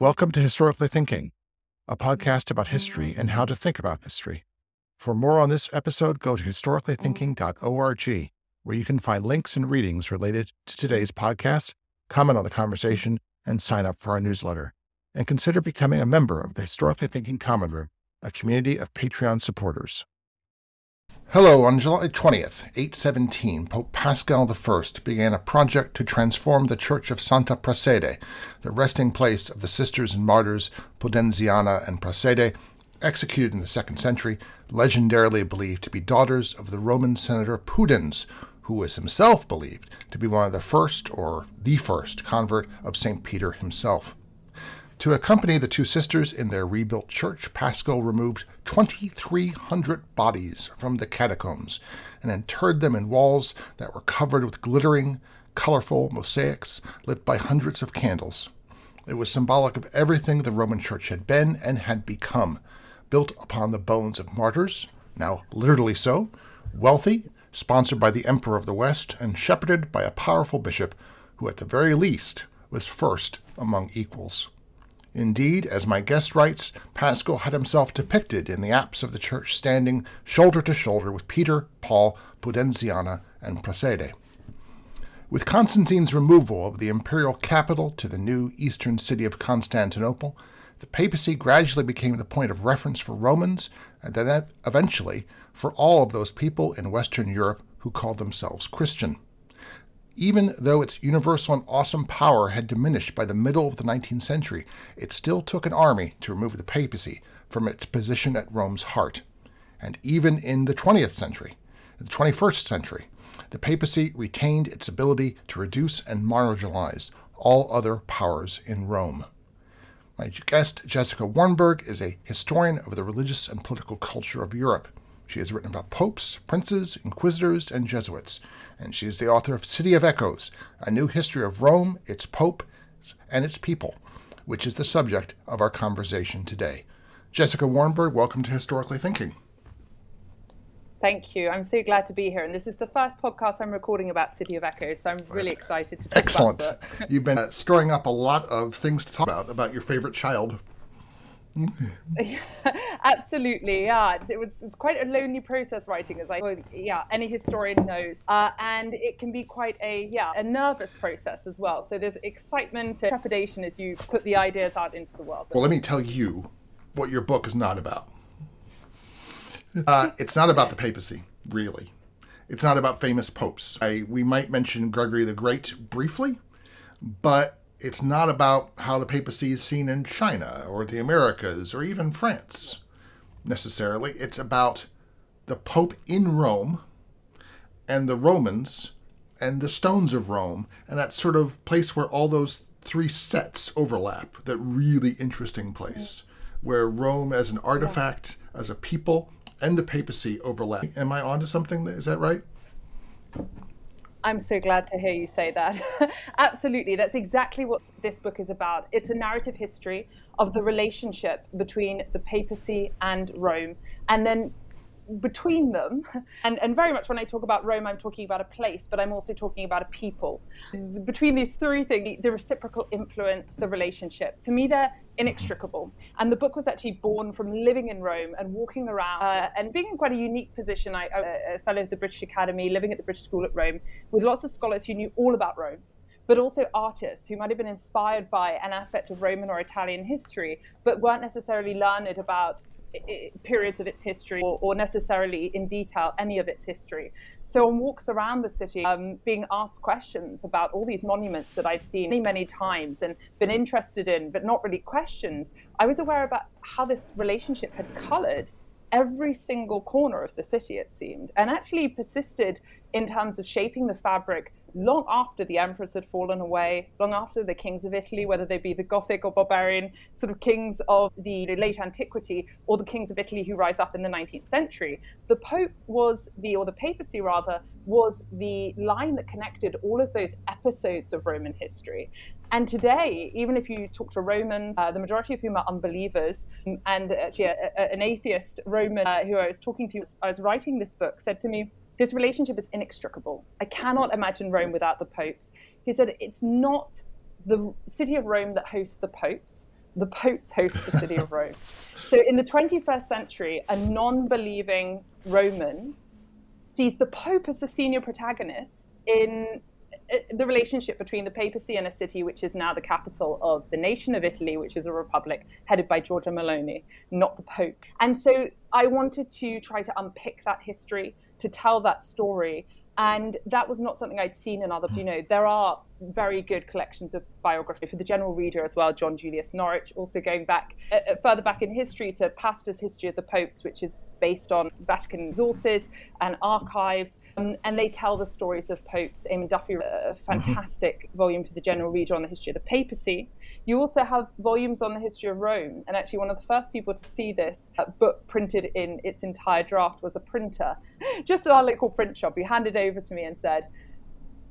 Welcome to Historically Thinking, a podcast about history and how to think about history. For more on this episode, go to historicallythinking.org, where you can find links and readings related to today's podcast, comment on the conversation, and sign up for our newsletter. And consider becoming a member of the Historically Thinking Common Room, a community of Patreon supporters. Hello, on July 20th, 817, Pope Paschal I began a project to transform the Church of Santa Prassede, the resting place of the sisters and martyrs Pudenziana and Prassede, executed in the second century, legendarily believed to be daughters of the Roman senator Pudens, who was himself believed to be one of the first or the first convert of St. Peter himself. To accompany the two sisters in their rebuilt church, Paschal removed 2,300 bodies from the catacombs and interred them in walls that were covered with glittering, colorful mosaics lit by hundreds of candles. It was symbolic of everything the Roman Church had been and had become, built upon the bones of martyrs, now literally so, wealthy, sponsored by the Emperor of the West, and shepherded by a powerful bishop who, at the very least, was first among equals. Indeed, as my guest writes, Paschal had himself depicted in the apse of the church standing shoulder to shoulder with Peter, Paul, Pudenziana, and Prassede. With Constantine's removal of the imperial capital to the new eastern city of Constantinople, the papacy gradually became the point of reference for Romans and then eventually for all of those people in Western Europe who called themselves Christian even though its universal and awesome power had diminished by the middle of the 19th century, it still took an army to remove the papacy from its position at Rome's heart. And even in the 20th century, the 21st century, the papacy retained its ability to reduce and marginalize all other powers in Rome. My guest, Jessica Warnberg, is a historian of the religious and political culture of Europe. She has written about popes, princes, inquisitors, and Jesuits, and she is the author of City of Echoes A New History of Rome, its Pope, and its People, which is the subject of our conversation today. Jessica Warnberg, welcome to Historically Thinking. Thank you. I'm so glad to be here. And this is the first podcast I'm recording about City of Echoes, so I'm really excited to talk Excellent. about it. Excellent. You've been uh, storing up a lot of things to talk about, about your favorite child. Absolutely, yeah. It's, it was it's quite a lonely process writing, as I well, yeah any historian knows, uh, and it can be quite a yeah a nervous process as well. So there's excitement and trepidation as you put the ideas out into the world. Well, let me tell you what your book is not about. Uh, it's not about the papacy, really. It's not about famous popes. I, we might mention Gregory the Great briefly, but it's not about how the papacy is seen in China or the Americas or even France necessarily. It's about the Pope in Rome and the Romans and the stones of Rome and that sort of place where all those three sets overlap. That really interesting place where Rome as an artifact, as a people, and the papacy overlap. Am I onto something? Is that right? I'm so glad to hear you say that. Absolutely. That's exactly what this book is about. It's a narrative history of the relationship between the papacy and Rome. And then between them, and, and very much when I talk about Rome, I'm talking about a place, but I'm also talking about a people. Between these three things, the reciprocal influence, the relationship, to me, they're inextricable. And the book was actually born from living in Rome and walking around uh, and being in quite a unique position. I, a fellow of the British Academy, living at the British School at Rome, with lots of scholars who knew all about Rome but also artists who might have been inspired by an aspect of Roman or Italian history, but weren't necessarily learned about periods of its history or, or, necessarily in detail any of its history. So on walks around the city, um, being asked questions about all these monuments that I'd seen many, many times and been interested in, but not really questioned, I was aware about how this relationship had colored every single corner of the city, it seemed, and actually persisted in terms of shaping the fabric long after the emperors had fallen away, long after the kings of Italy, whether they be the Gothic or barbarian sort of kings of the late antiquity or the kings of Italy who rise up in the 19th century, the Pope was the, or the papacy rather, was the line that connected all of those episodes of Roman history. And today, even if you talk to Romans, uh, the majority of whom are unbelievers, and actually a, a, an atheist Roman uh, who I was talking to, I was writing this book, said to me, this relationship is inextricable. I cannot imagine Rome without the popes. He said it's not the city of Rome that hosts the popes, the popes host the city of Rome. So in the 21st century, a non believing Roman sees the Pope as the senior protagonist in uh, the relationship between the papacy and a city which is now the capital of the nation of Italy, which is a republic headed by Giorgia Meloni, not the Pope. And so I wanted to try to unpick that history, to tell that story, and that was not something I'd seen in others. You know, there are very good collections of biography for the general reader as well. John Julius Norwich, also going back uh, uh, further back in history to Pastor's History of the Popes, which is based on Vatican sources and archives, um, and they tell the stories of popes. Eamon Duffy, a mm-hmm. fantastic mm-hmm. volume for the general reader on the history of the papacy. You also have volumes on the history of Rome, and actually, one of the first people to see this uh, book printed in its entire draft was a printer, just at our local print shop. He handed over to me and said,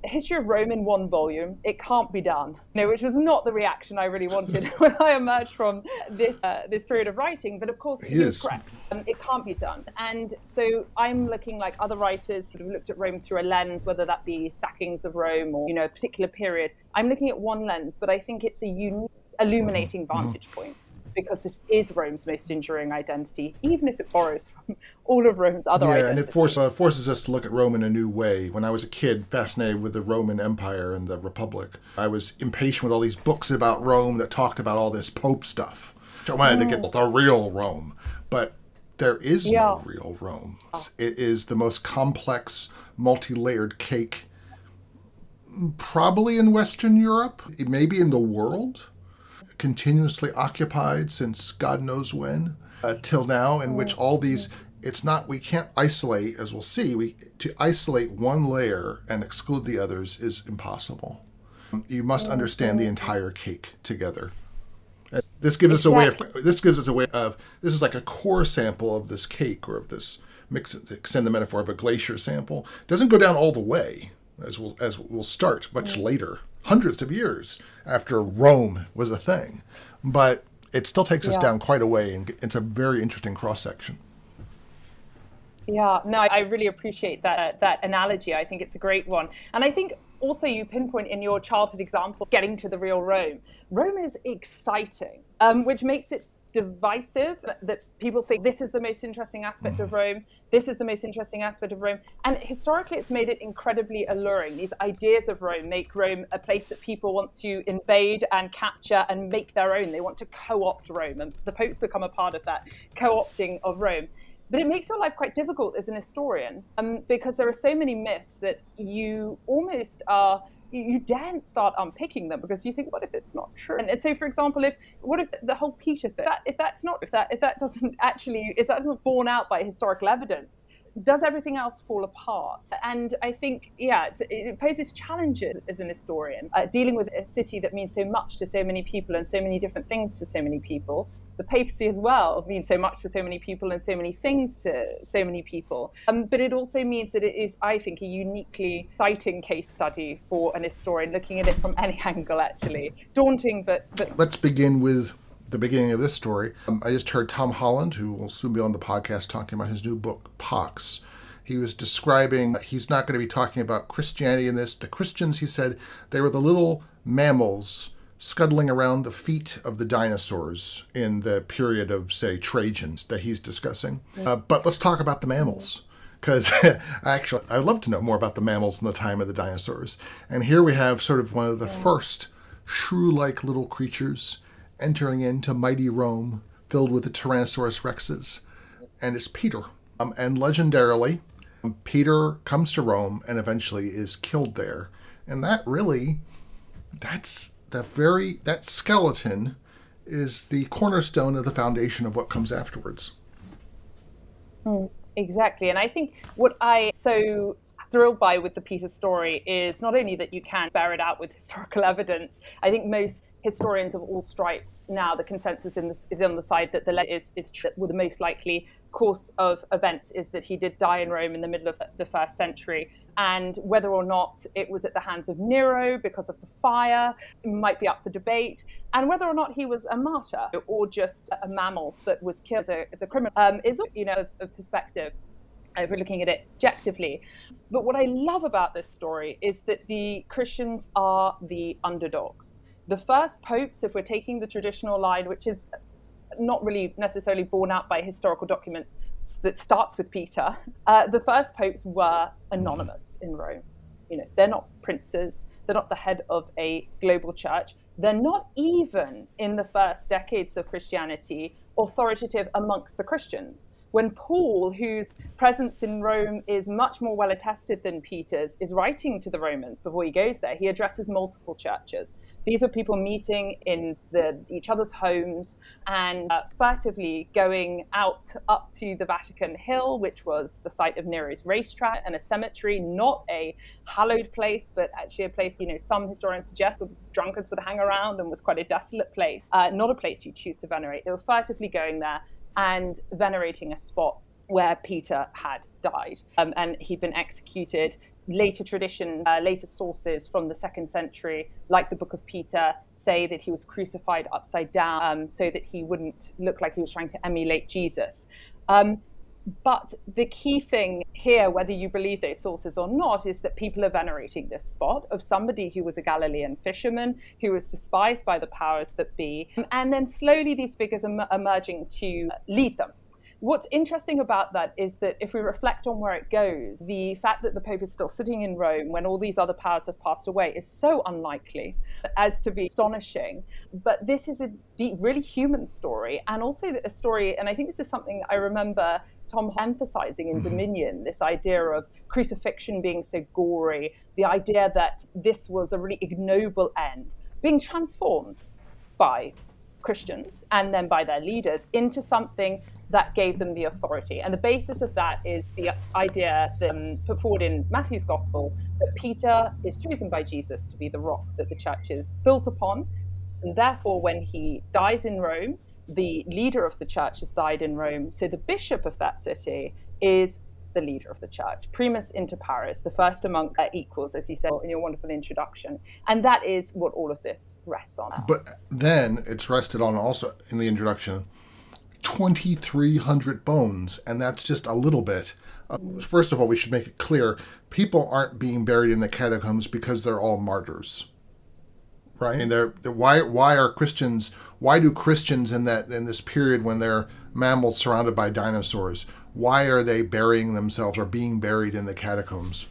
History of Rome in one volume, it can't be done. No, which was not the reaction I really wanted when I emerged from this uh, this period of writing. But of course, he is correct. Um, it can't be done. And so I'm looking like other writers who have looked at Rome through a lens, whether that be sackings of Rome or you know a particular period. I'm looking at one lens, but I think it's a unique, illuminating mm-hmm. vantage point because this is Rome's most enduring identity, even if it borrows from all of Rome's other yeah, identities. and it forces, uh, forces us to look at Rome in a new way. When I was a kid, fascinated with the Roman Empire and the Republic, I was impatient with all these books about Rome that talked about all this Pope stuff. I wanted mm. to get the real Rome, but there is yeah. no real Rome. It is the most complex, multi-layered cake, probably in Western Europe, maybe in the world continuously occupied since God knows when uh, till now, in which all these it's not we can't isolate as we'll see we to isolate one layer and exclude the others is impossible. You must understand the entire cake together. Uh, this gives us a way of this gives us a way of this is like a core sample of this cake or of this mix extend the metaphor of a glacier sample. It doesn't go down all the way as we'll as we'll start much later hundreds of years after Rome was a thing. But it still takes us down quite a way, and it's a very interesting cross section. Yeah, no, I really appreciate that that analogy. I think it's a great one, and I think also you pinpoint in your childhood example getting to the real Rome. Rome is exciting, um, which makes it divisive that people think this is the most interesting aspect of Rome, this is the most interesting aspect of Rome. And historically, it's made it incredibly alluring. These ideas of Rome make Rome a place that people want to invade and capture and make their own. They want to co opt Rome, and the popes become a part of that co opting of Rome. But it makes your life quite difficult as an historian um, because there are so many myths that you almost are you daren't start unpicking them because you think, what if it's not true? And, so, for example, if what if the whole Peter thing, that, if that's not, if that if that doesn't actually, if that's not borne out by historical evidence, does everything else fall apart? And I think, yeah, it poses challenges as an historian, uh, dealing with a city that means so much to so many people and so many different things to so many people the papacy as well means so much to so many people and so many things to so many people. Um, but it also means that it is, I think, a uniquely exciting case study for an historian looking at it from any angle, actually. Daunting, but. but... Let's begin with the beginning of this story. Um, I just heard Tom Holland, who will soon be on the podcast, talking about his new book, Pax. He was describing, he's not going to be talking about Christianity in this. The Christians, he said, they were the little mammals scuttling around the feet of the dinosaurs in the period of, say, Trajan's that he's discussing. Uh, but let's talk about the mammals. Because actually, I'd love to know more about the mammals in the time of the dinosaurs. And here we have sort of one of the first shrew like little creatures entering into mighty Rome filled with the Tyrannosaurus rexes. And it's Peter. Um, and legendarily, Peter comes to Rome and eventually is killed there. And that really, that's that very that skeleton is the cornerstone of the foundation of what comes afterwards. Mm, exactly, and I think what I so thrilled by with the Peter story is not only that you can bear it out with historical evidence. I think most historians of all stripes now the consensus this, is on the side that the is is true. Well, the most likely course of events is that he did die in Rome in the middle of the first century and whether or not it was at the hands of Nero because of the fire might be up for debate, and whether or not he was a martyr or just a mammal that was killed as a, as a criminal um, is, you know, a perspective if we're looking at it objectively. But what I love about this story is that the Christians are the underdogs. the first popes, if we're taking the traditional line, which is not really necessarily borne out by historical documents that starts with Peter, uh, the first popes were anonymous in Rome. You know, they're not princes, they're not the head of a global church, they're not even in the first decades of Christianity authoritative amongst the Christians when Paul, whose presence in Rome is much more well attested than Peter's, is writing to the Romans before he goes there, he addresses multiple churches. These are people meeting in the, each other's homes and uh, furtively going out up to the Vatican Hill, which was the site of Nero's racetrack and a cemetery, not a hallowed place, but actually a place, you know, some historians suggest where drunkards would hang around and was quite a desolate place, uh, not a place you choose to venerate. They were furtively going there and venerating a spot where Peter had died. Um, and he'd been executed. Later traditions, uh, later sources from the second century, like the Book of Peter, say that he was crucified upside down um, so that he wouldn't look like he was trying to emulate Jesus. Um, but the key thing here, whether you believe those sources or not, is that people are venerating this spot of somebody who was a Galilean fisherman, who was despised by the powers that be. And then slowly these figures are emerging to lead them. What's interesting about that is that if we reflect on where it goes, the fact that the Pope is still sitting in Rome when all these other powers have passed away is so unlikely as to be astonishing. But this is a deep, really human story, and also a story, and I think this is something I remember Tom emphasizing in mm-hmm. Dominion this idea of crucifixion being so gory, the idea that this was a really ignoble end, being transformed by Christians and then by their leaders into something that gave them the authority. And the basis of that is the idea that, um, put forward in Matthew's gospel that Peter is chosen by Jesus to be the rock that the church is built upon. And therefore, when he dies in Rome, the leader of the church has died in Rome. So the bishop of that city is the leader of the church, primus inter pares, the first among uh, equals, as you said in your wonderful introduction. And that is what all of this rests on. But then it's rested on also in the introduction 2,300 bones, and that's just a little bit. Uh, first of all, we should make it clear people aren't being buried in the catacombs because they're all martyrs right? And they're, they're, why why are Christians why do Christians in that in this period when they're mammals surrounded by dinosaurs why are they burying themselves or being buried in the catacombs?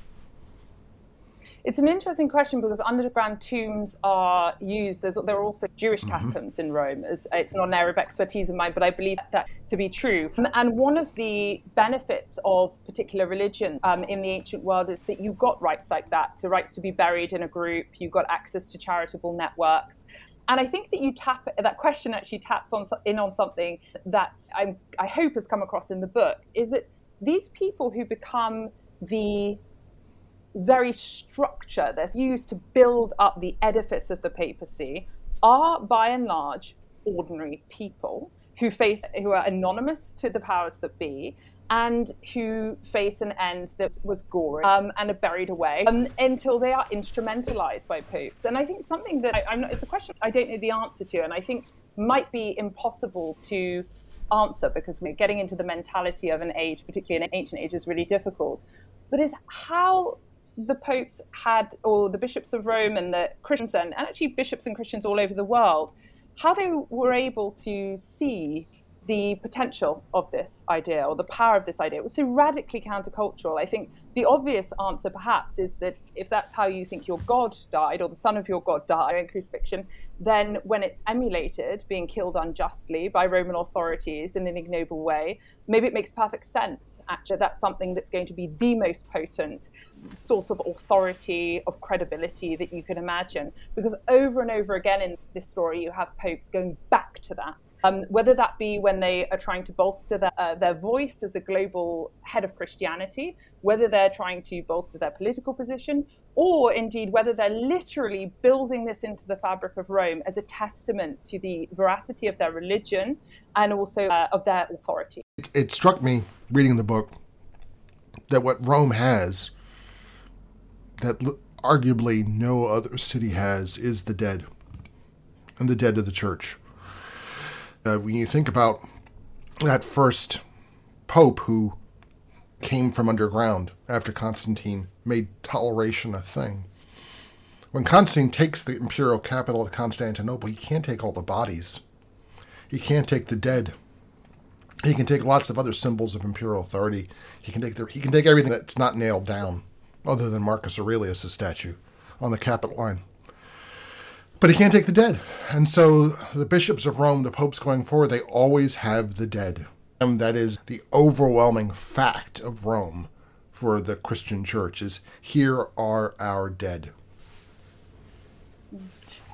It's an interesting question because underground tombs are used. There's, there are also Jewish mm-hmm. catacombs in Rome. It's, it's not an area of expertise of mine, but I believe that to be true. And one of the benefits of particular religion um, in the ancient world is that you got rights like that, so rights to be buried in a group. You got access to charitable networks. And I think that you tap that question actually taps on in on something that I, I hope has come across in the book is that these people who become the very structure that's used to build up the edifice of the papacy are by and large ordinary people who face who are anonymous to the powers that be and who face an end that was gory um, and are buried away um, until they are instrumentalized by popes. And I think something that I, not, it's a question I don't know the answer to, and I think might be impossible to answer because we're getting into the mentality of an age, particularly an ancient age, is really difficult. But is how the popes had, or the bishops of Rome and the Christians, and, actually bishops and Christians all over the world, how they were able to see the potential of this idea or the power of this idea. It was so radically countercultural. I think the obvious answer, perhaps, is that if that's how you think your God died or the son of your God died in crucifixion, then when it's emulated, being killed unjustly by Roman authorities in an ignoble way, maybe it makes perfect sense. Actually, that's something that's going to be the most potent source of authority, of credibility that you can imagine. Because over and over again in this story, you have popes going back to that. Um, whether that be when they are trying to bolster their, uh, their voice as a global head of Christianity, whether they're trying to bolster their political position, or indeed whether they're literally building this into the fabric of Rome as a testament to the veracity of their religion and also uh, of their authority. It, it struck me reading the book that what Rome has, that l- arguably no other city has, is the dead and the dead of the church. Uh, when you think about that first pope who came from underground after Constantine made toleration a thing. When Constantine takes the imperial capital of Constantinople, he can't take all the bodies. He can't take the dead. He can take lots of other symbols of imperial authority. He can take the, he can take everything that's not nailed down, other than Marcus Aurelius' statue on the Capitoline. But he can't take the dead. And so the bishops of Rome, the popes going forward, they always have the dead. And that is the overwhelming fact of Rome for the Christian church is here are our dead.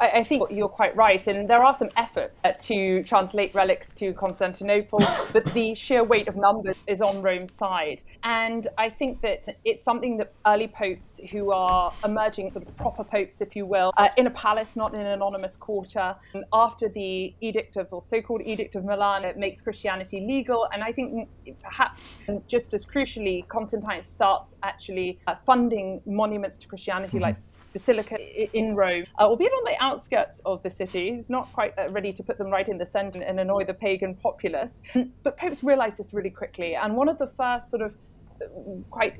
I, I, think you're quite right, and there are some efforts uh, to translate relics to Constantinople, but the sheer weight of numbers is on Rome's side. And I think that it's something that early popes who are emerging, sort of proper popes, if you will, uh, in a palace, not in an anonymous quarter, after the Edict of, or so called Edict of Milan, it makes Christianity legal. And I think perhaps just as crucially, Constantine starts actually uh, funding monuments to Christianity mm-hmm. like basilica in Rome, uh, albeit on the outskirts of the city. He's not quite uh, ready to put them right in the center and annoy the pagan populace. But popes realize this really quickly. And one of the first sort of uh, quite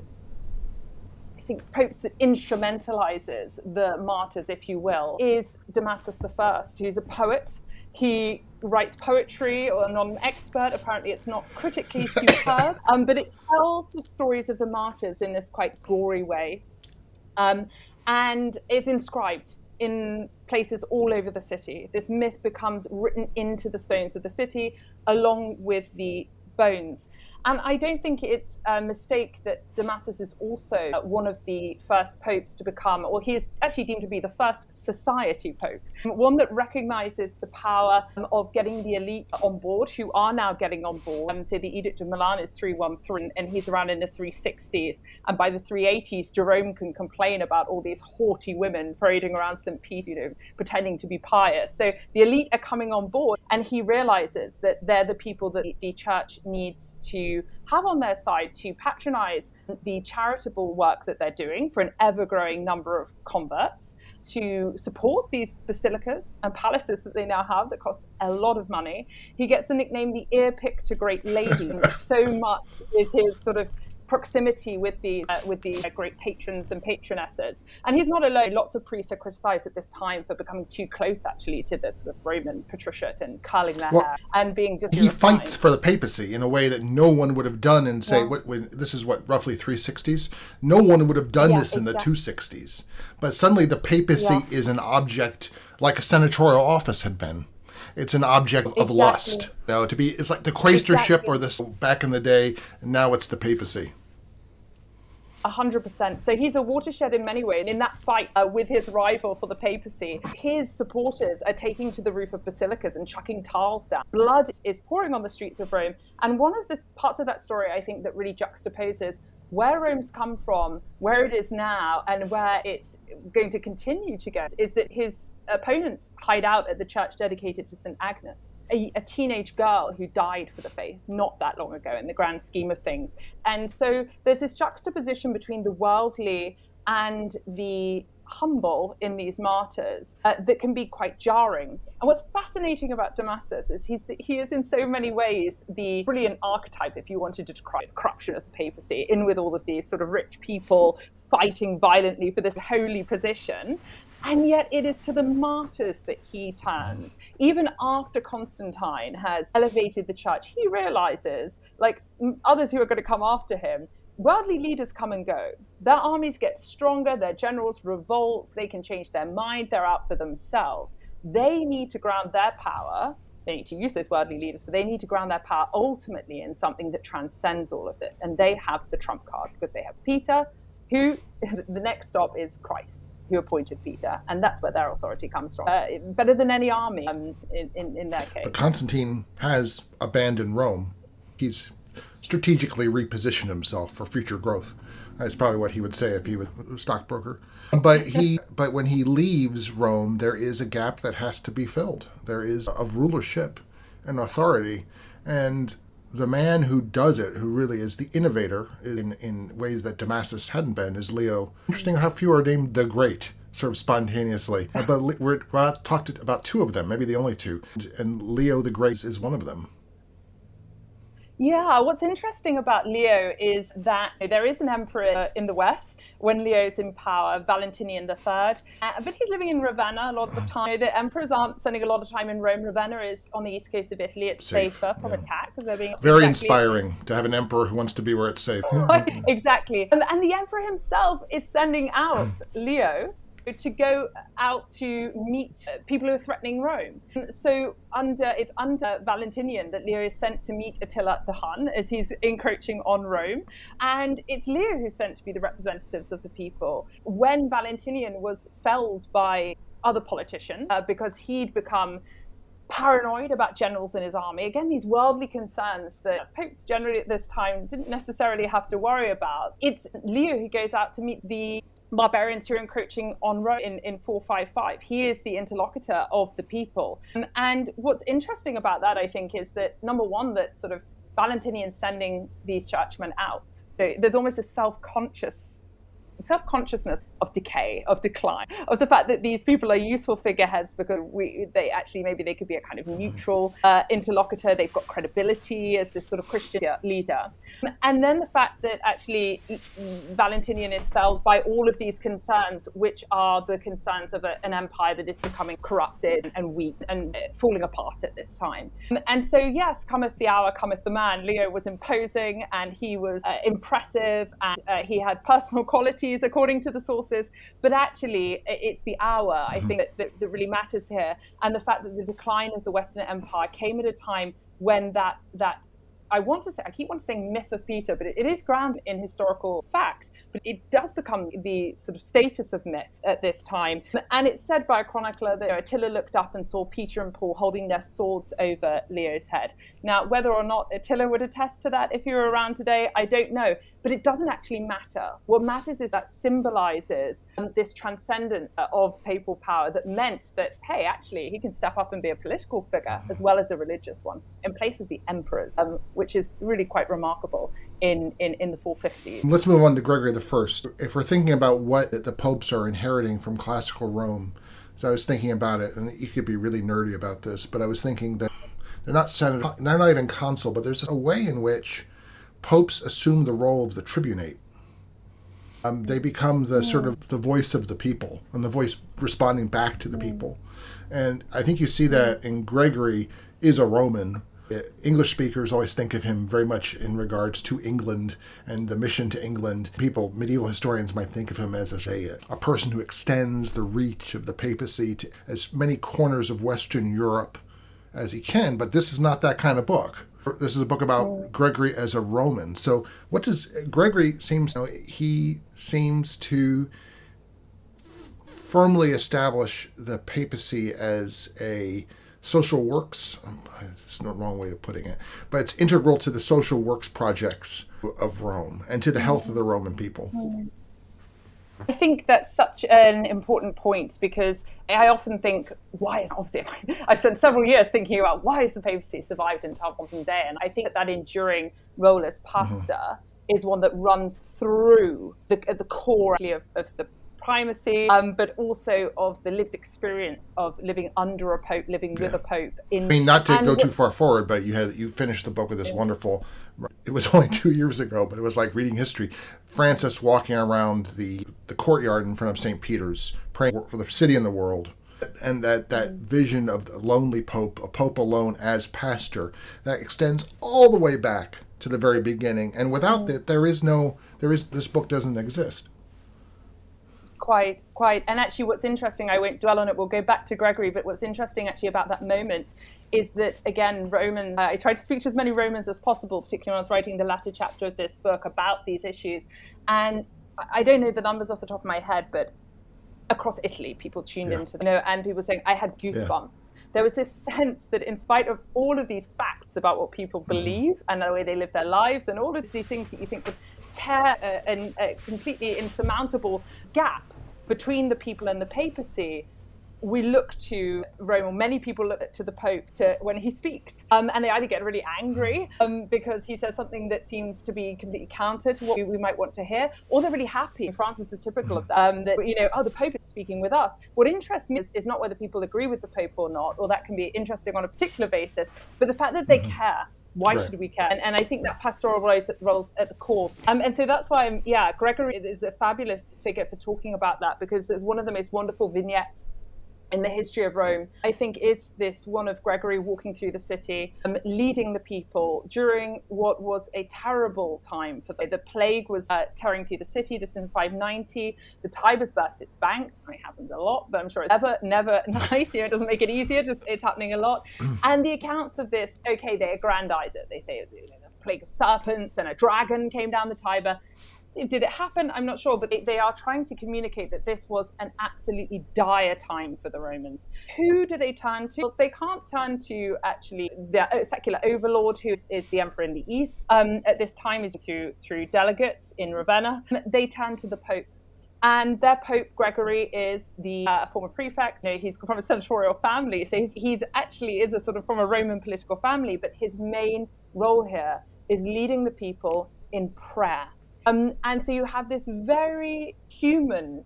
I think popes that instrumentalizes the martyrs, if you will, is Damasus I, who's a poet. He writes poetry, or not an expert. Apparently, it's not critically superb, um, but it tells the stories of the martyrs in this quite gory way. Um, and is inscribed in places all over the city. This myth becomes written into the stones of the city along with the bones. And I don't think it's a mistake that Damasus is also one of the first popes to become, or he is actually deemed to be the first society pope, one that recognizes the power of getting the elite on board, who are now getting on board. Um, so the Edict of Milan is 313, and he's around in the 360s. And by the 380s, Jerome can complain about all these haughty women parading around St. Peter, you know, pretending to be pious. So the elite are coming on board, and he realizes that they're the people that the church needs to have on their side to patronize the charitable work that they're doing for an ever growing number of converts, to support these basilicas and palaces that they now have that cost a lot of money. He gets the nickname the ear pick to great lady. so much is his sort of proximity with these uh, with these uh, great patrons and patronesses. And he's not alone. Lots of priests are criticized at this time for becoming too close, actually, to this sort of Roman patriciate and curling their well, hair and being just. He fights for the papacy in a way that no one would have done in say yeah. what, when, this is what roughly 360s. No one would have done yeah, this in exactly. the 260s. But suddenly the papacy yeah. is an object like a senatorial office had been it's an object of exactly. lust. You know, to be it's like the quaestorship exactly. or this back in the day, and now it's the papacy. 100%. So he's a watershed in many ways. And in that fight uh, with his rival for the papacy, his supporters are taking to the roof of basilicas and chucking tiles down. Blood is pouring on the streets of Rome. And one of the parts of that story I think that really juxtaposes where Rome's come from, where it is now, and where it's going to continue to go is that his opponents hide out at the church dedicated to St. Agnes, a, a, teenage girl who died for the faith not that long ago in the grand scheme of things. And so there's this juxtaposition between the worldly and the humble in these martyrs uh, that can be quite jarring. And what's fascinating about Damasus is he's he is in so many ways the brilliant archetype, if you wanted to describe the corruption of the papacy, in with all of these sort of rich people fighting violently for this holy position. And yet it is to the martyrs that he turns. Even after Constantine has elevated the church, he realizes, like others who are going to come after him, worldly leaders come and go. Their armies get stronger, their generals revolt, they can change their mind, they're out for themselves. They need to ground their power. They need to use those worldly leaders, but they need to ground their power ultimately in something that transcends all of this. And they have the trump card because they have Peter, who the next stop is Christ, who appointed Peter. And that's where their authority comes from. Uh, better than any army um, in, in, in their case. But Constantine has abandoned Rome. He's strategically reposition himself for future growth. That's probably what he would say if he was a stockbroker. But he, but when he leaves Rome, there is a gap that has to be filled. There is of rulership and authority, and the man who does it, who really is the innovator in, in ways that Damasus hadn't been, is Leo. Interesting how few are named the Great, sort of spontaneously. But we're, we're talked about two of them, maybe the only two, and Leo the Great is one of them. Yeah, what's interesting about Leo is that there is an emperor in the West when Leo's in power, Valentinian III, uh, but he's living in Ravenna a lot of the time. The emperors aren't spending a lot of time in Rome. Ravenna is on the east coast of Italy. It's safe, safer from yeah. attack because they're being very exactly inspiring to have an emperor who wants to be where it's safe. exactly, and, and the emperor himself is sending out Leo to go out to meet people who are threatening Rome. So under it's under Valentinian that Leo is sent to meet Attila the Hun as he's encroaching on Rome, and it's Leo who's sent to be the representatives of the people. When Valentinian was felled by other politicians uh, because he'd become paranoid about generals in his army. Again, these worldly concerns that popes generally at this time didn't necessarily have to worry about. It's Leo who goes out to meet the barbarians who are encroaching on Rome in, in 455. He is the interlocutor of the people. Um, and what's interesting about that, I think, is that number one, that sort of Valentinian sending these churchmen out, there's almost a self conscious self consciousness of decay, of decline, of the fact that these people are useful figureheads because we, they actually maybe they could be a kind of neutral uh, interlocutor. They've got credibility as this sort of Christian leader, and then the fact that actually Valentinian is felled by all of these concerns, which are the concerns of a, an empire that is becoming corrupted and weak and falling apart at this time. And so, yes, cometh the hour, cometh the man. Leo was imposing and he was uh, impressive and uh, he had personal qualities according to the sources. But actually, it's the hour, I mm-hmm. think, that, that, that really matters here. And the fact that the decline of the Western Empire came at a time when that that I want to say, I keep on saying myth of Peter, but it is grounded in historical fact. But it does become the sort of status of myth at this time. And it's said by a chronicler that Attila looked up and saw Peter and Paul holding their swords over Leo's head. Now, whether or not Attila would attest to that if he were around today, I don't know but it doesn't actually matter. What matters is that symbolizes um, this transcendence of papal power that meant that, hey, actually, he can step up and be a political figure as well as a religious one in place of the emperors, um, which is really quite remarkable in, in, in the 450s. Let's move on to Gregory First. If we're thinking about what the popes are inheriting from classical Rome, so I was thinking about it, and you could be really nerdy about this, but I was thinking that they're not senator, they're not even consul, but there's a way in which popes assume the role of the tribunate. Um, they become the yeah. sort of the voice of the people and the voice responding back to the people. And I think you see that in Gregory is a Roman. Uh, English speakers always think of him very much in regards to England and the mission to England. People, medieval historians, might think of him as a, a person who extends the reach of the papacy to as many corners of Western Europe as he can. But this is not that kind of book. This is a book about oh. Gregory as a Roman. So, what does Gregory seems? You know, he seems to f- firmly establish the papacy as a social works. It's not the wrong way of putting it, but it's integral to the social works projects of Rome and to the health of the mm-hmm. Roman people. Mm-hmm. I think that's such an important point because I often think, why is obviously I've spent several years thinking about why has the papacy survived until modern day, and I think that that enduring role as pastor mm-hmm. is one that runs through the, the core of, of the primacy, um, but also of the lived experience of living under a pope, living yeah. with a pope. In, I mean, not to go too far forward, but you had you finished the book with this yeah. wonderful. It was only two years ago, but it was like reading history. Francis walking around the the courtyard in front of St. Peter's, praying for the city and the world. And that, that vision of the lonely pope, a pope alone as pastor, that extends all the way back to the very beginning. And without mm. that, there is no, there is this book doesn't exist quite quite and actually what's interesting i won't dwell on it we'll go back to gregory but what's interesting actually about that moment is that again romans uh, i tried to speak to as many romans as possible particularly when i was writing the latter chapter of this book about these issues and i don't know the numbers off the top of my head but across italy people tuned yeah. into you know and people saying i had goosebumps yeah. there was this sense that in spite of all of these facts about what people mm-hmm. believe mm-hmm. and the way they live their lives and all of these things that you think would tear a, a, a completely insurmountable gap between the people and the papacy, we look to Rome, or many people look to the Pope to, when he speaks. Um, and they either get really angry um, because he says something that seems to be completely counter to what we, we, might want to hear, or they're really happy. Francis is typical of that, um, that, you know, oh, the Pope is speaking with us. What interests me is, is, not whether people agree with the Pope or not, or that can be interesting on a particular basis, but the fact that they mm-hmm. care Why right. should we care? And, and, I think that pastoral roles, roles at the core. Um, and so that's why, I'm, yeah, Gregory is a fabulous figure for talking about that because it's one of the most wonderful vignettes in the history of Rome, I think is this one of Gregory walking through the city, um, leading the people during what was a terrible time for them. The plague was uh, tearing through the city. This in 590. The Tiber's burst its banks. It happens a lot, but I'm sure it's never, never nice. You know, it doesn't make it easier. Just it's happening a lot. and the accounts of this, okay, they aggrandize it. They say you know, a plague of serpents and a dragon came down the Tiber did it happen? I'm not sure, but they, they, are trying to communicate that this was an absolutely dire time for the Romans. Who do they turn to? Well, they can't turn to actually the uh, secular overlord, who is the emperor in the east. Um, at this time, is through through delegates in Ravenna. They turn to the Pope. And their Pope Gregory is the uh, former prefect. You know, he's from a senatorial family, so he's, he's actually is a sort of from a Roman political family. But his main role here is leading the people in prayer um, and so you have this very human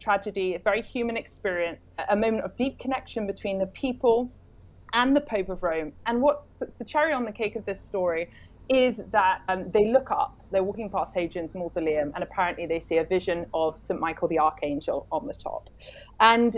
tragedy, a very human experience, a moment of deep connection between the people and the Pope of Rome. And what puts the cherry on the cake of this story is that um, they look up, they're walking past Hadrian's mausoleum, and apparently they see a vision of St. Michael the Archangel on the top. And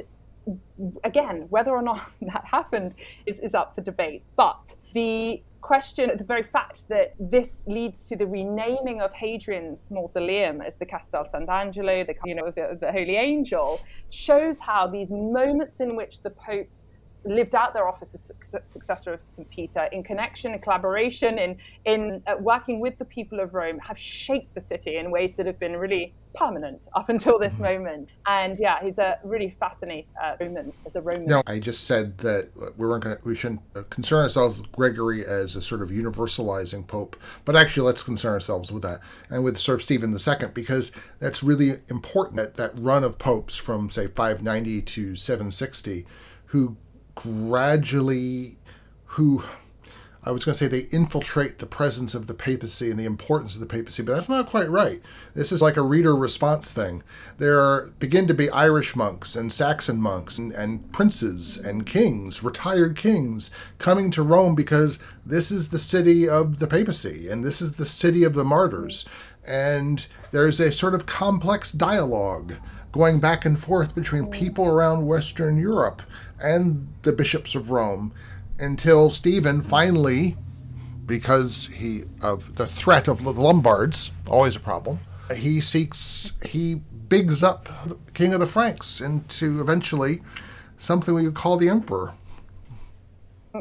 again, whether or not that happened is, is up for debate. But the question the very fact that this leads to the renaming of Hadrian's mausoleum as the Castel Sant'Angelo, the you know the, the Holy Angel, shows how these moments in which the popes lived out their office as successor of St. Peter in connection and collaboration in, in uh, working with the people of Rome have shaped the city in ways that have been really permanent up until this mm-hmm. moment. And yeah, he's a really fascinating uh, Roman as a Roman. No, I just said that we weren't going we shouldn't uh, concern ourselves with Gregory as a sort of universalizing pope, but actually let's concern ourselves with that and with of Stephen II because that's really important that, that run of popes from say 590 to 760 who gradually who I was going to say they infiltrate the presence of the papacy and the importance of the papacy, but that's not quite right. This is like a reader response thing. There are, begin to be Irish monks and Saxon monks and, and princes and kings, retired kings, coming to Rome because this is the city of the papacy and this is the city of the martyrs. And there's a sort of complex dialogue going back and forth between people around Western Europe and the bishops of Rome until Stephen finally, because he of the threat of the Lombards, always a problem, he seeks he bigs up the king of the Franks into eventually something we would call the emperor.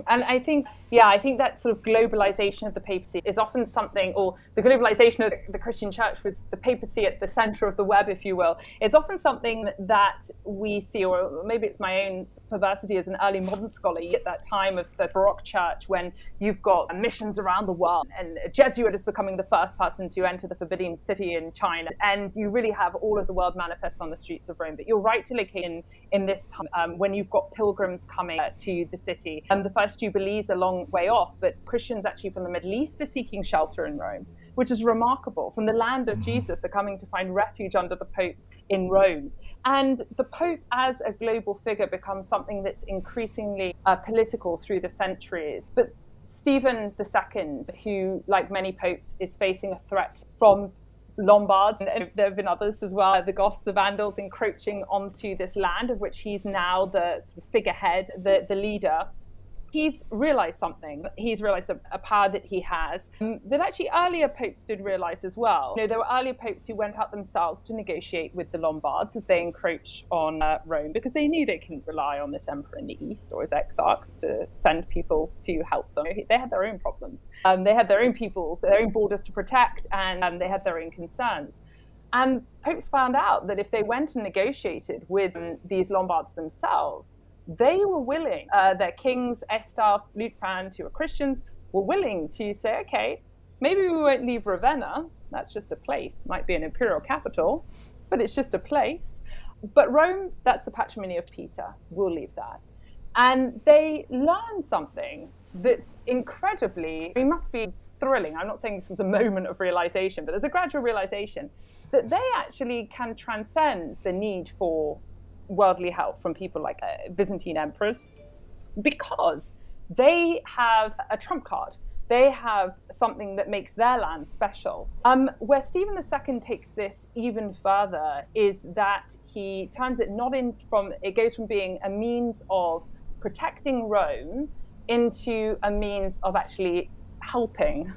And I think yeah, I think that sort of globalization of the papacy is often something, or the globalization of the Christian church with the papacy at the center of the web, if you will, it's often something that we see, or maybe it's my own perversity as an early modern scholar, at that time of the Baroque church when you've got missions around the world, and a Jesuit is becoming the first person to enter the Forbidden City in China, and you really have all of the world manifest on the streets of Rome. But you're right to locate in, in this time um, when you've got pilgrims coming to the city, and the first Jubilees along way off, but Christians actually from the Middle East are seeking shelter in Rome, which is remarkable. From the land of mm-hmm. Jesus are coming to find refuge under the popes in Rome. And the Pope, as a global figure, becomes something that's increasingly uh, political through the centuries. But Stephen II, who, like many popes, is facing a threat from Lombards, and there have been others as well, the Goths, the Vandals, encroaching onto this land of which he's now the sort of figurehead, the, the leader he's realized something. He's realized a, a power that he has um, that actually earlier popes did realize as well. You know, there were earlier popes who went out themselves to negotiate with the Lombards as they encroach on uh, Rome because they knew they couldn't rely on this emperor in the east or his exarchs to send people to help them. They had their own problems. Um, they had their own peoples, their own borders to protect, and um, they had their own concerns. And popes found out that if they went and negotiated with um, these Lombards themselves, they were willing, uh, their kings, Aistulf, Liutprand, who were Christians, were willing to say, okay, maybe we won't leave Ravenna. That's just a place, might be an imperial capital, but it's just a place. But Rome, that's the patrimony of Peter. We'll leave that. And they learn something that's incredibly, it must be thrilling. I'm not saying this was a moment of realization, but there's a gradual realization that they actually can transcend the need for worldly help from people like uh, Byzantine emperors because they have a trump card. they have something that makes their land special. Um, where Stephen II takes this even further is that he turns it not in from, it goes from being a means of protecting Rome into a means of actually helping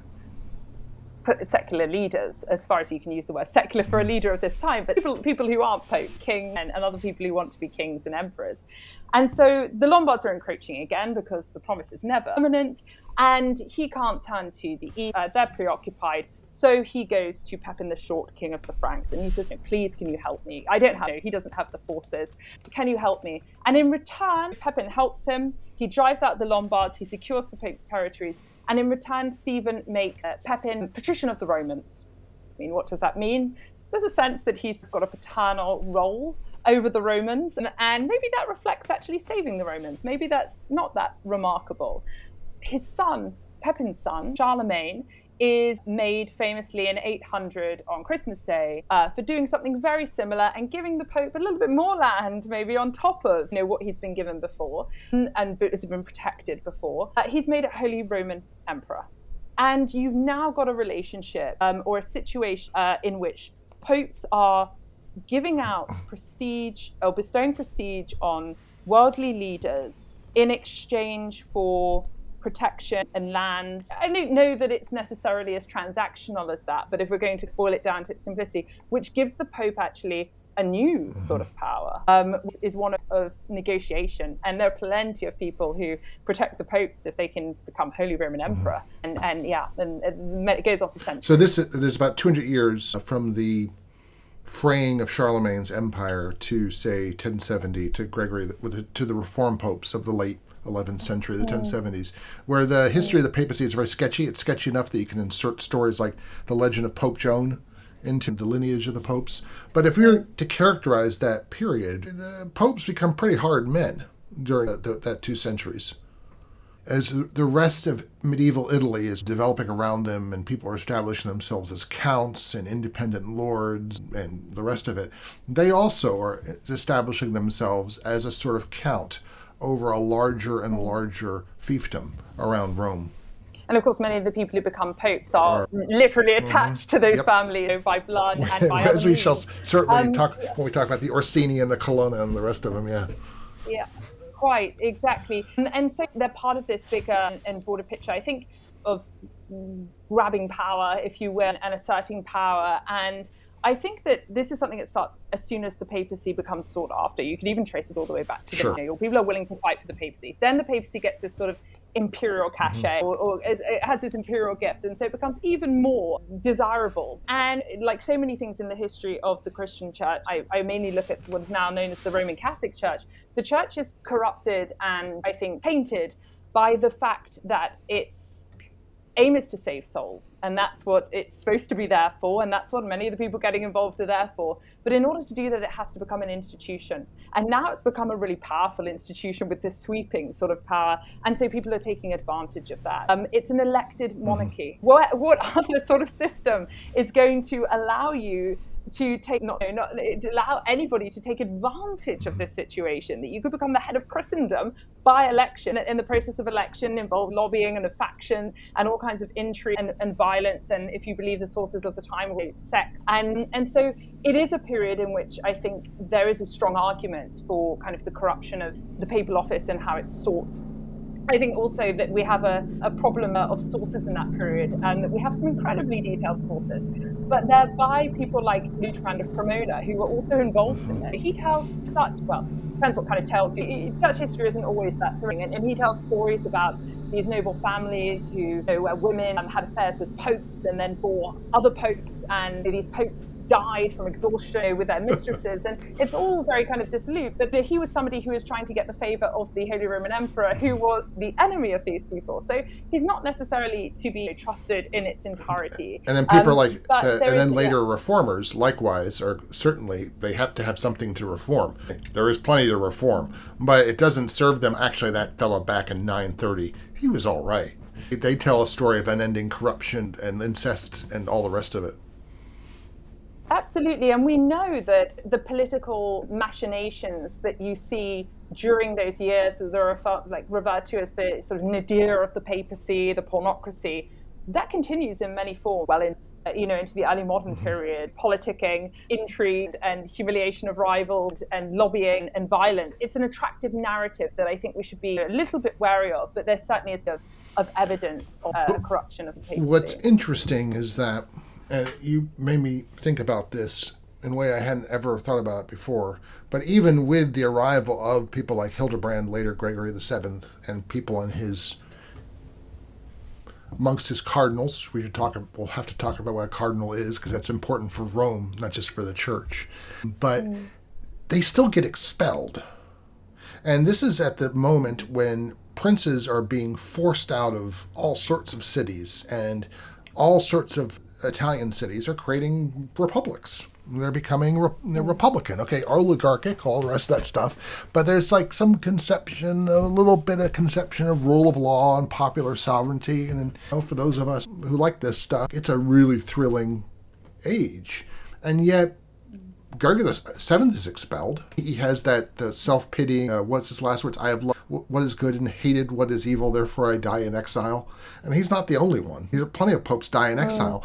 secular leaders, as far as you can use the word secular for a leader of this time, but people, people who aren't Pope, King, and, and, other people who want to be kings and emperors. And so the Lombards are encroaching again because the promise is never permanent, and he can't turn to the east. Uh, they're preoccupied. So he goes to Pepin the Short, king of the Franks, and he says, Please, can you help me? I don't have, no, he doesn't have the forces. Can you help me? And in return, Pepin helps him. He drives out the Lombards, he secures the Pope's territories, and in return, Stephen makes uh, Pepin patrician of the Romans. I mean, what does that mean? There's a sense that he's got a paternal role over the Romans, and, and maybe that reflects actually saving the Romans. Maybe that's not that remarkable. His son, Pepin's son, Charlemagne, is made famously in 800 on Christmas Day uh, for doing something very similar and giving the Pope a little bit more land, maybe on top of you know what he's been given before and, has been protected before. Uh, he's made it Holy Roman Emperor, and you've now got a relationship um, or a situation uh, in which popes are giving out prestige or bestowing prestige on worldly leaders in exchange for protection and lands. I don't know that it's necessarily as transactional as that, but if we're going to boil it down to its simplicity, which gives the Pope actually a new mm-hmm. sort of power, um, is one of, of, negotiation. And there are plenty of people who protect the popes if they can become Holy Roman mm-hmm. Emperor. And, and yeah, and, and it goes off the century. So this there's about 200 years from the fraying of Charlemagne's empire to say 1070 to Gregory to the reform popes of the late 11th century, the 1070s, where the history of the papacy is very sketchy. It's sketchy enough that you can insert stories like the legend of Pope Joan into the lineage of the popes. But if were to characterize that period, the popes become pretty hard men during the, that two centuries. As the rest of medieval Italy is developing around them and people are establishing themselves as counts and independent lords and the rest of it, they also are establishing themselves as a sort of count over a larger and larger fiefdom around Rome. And of course, many of the people who become popes are, are literally mm-hmm. attached mm-hmm. to those yep. families by blood and by As we shall certainly um, talk when we talk about the Orsini and the Colonna and the rest of them, yeah. Yeah, quite, exactly. And, and so they're part of this bigger and broader picture, I think, of grabbing power, if you will, and asserting power. And I think that this is something that starts as soon as the papacy becomes sought after. You can even trace it all the way back to sure. the know, people are willing to fight for the papacy. Then the papacy gets this sort of imperial cachet mm-hmm. or, or it has this imperial gift and so it becomes even more desirable and like so many things in the history of the christian church I, I, mainly look at what is now known as the roman catholic church the church is corrupted and i think tainted by the fact that it's aim is to save souls, and that's what it's supposed to be there for, and that's what many of the people getting involved are there for. But in order to do that, it has to become an institution. And now it's become a really powerful institution with this sweeping sort of power, and so people are taking advantage of that. Um, it's an elected mm-hmm. monarchy. Mm-hmm. What, what other sort of system is going to allow you to take not, not allow anybody to take advantage of this situation that you could become the head of Christendom by election in the process of election involve lobbying and a faction and all kinds of intrigue and, and violence and if you believe the sources of the time sex and and so it is a period in which I think there is a strong argument for kind of the corruption of the papal office and how it's sought I think also that we have a, a problem of sources in that period, and that we have some incredibly detailed sources. But they're by people like Liutprand of Cremona, who were also involved in it. He tells such, well, depends what kind of tales. Church history isn't always that thrilling, and, and he tells stories about these noble families who, you know, where women had affairs with popes and then bore other popes, and these popes died from exhaustion with their mistresses. and it's all very kind of dissolute. But he was somebody who was trying to get the favor of the Holy Roman Emperor, who was the enemy of these people. So he's not necessarily to be trusted in its entirety. And then people um, like, the, and then later yeah. reformers, likewise, are certainly, they have to have something to reform. There is plenty to reform, but it doesn't serve them. Actually, that fellow back in 930 he was all right. They tell a story of unending corruption and incest and all the rest of it. Absolutely. And we know that the political machinations that you see during those years, they're refer, like referred to as the sort of nadir of the papacy, the pornocracy. That continues in many forms. Well, in you know, into the early modern mm-hmm. period, politicking, intrigue, and humiliation of rivals, and lobbying and violence. It's an attractive narrative that I think we should be a little bit wary of, but there certainly is of, of evidence of uh, corruption of the papacy. What's interesting is that uh, you made me think about this in a way I hadn't ever thought about it before. But even with the arrival of people like Hildebrand, later Gregory VII, and people in his amongst his cardinals. We should talk. We'll have to talk about what a cardinal is because that's important for Rome, not just for the church. But mm. they still get expelled, and this is at the moment when princes are being forced out of all sorts of cities, and all sorts of Italian cities are creating republics they're becoming re- they're Republican. Okay, oligarchic, all the rest of that stuff. But there's like some conception, a little bit of conception of rule of law and popular sovereignty. And you know, for those of us who like this stuff, it's a really thrilling age. And yet, the Seventh is expelled. He has that the self pitying. Uh, what's his last words? I have loved what is good and hated what is evil. Therefore, I die in exile. And he's not the only one. He's plenty of popes die in exile.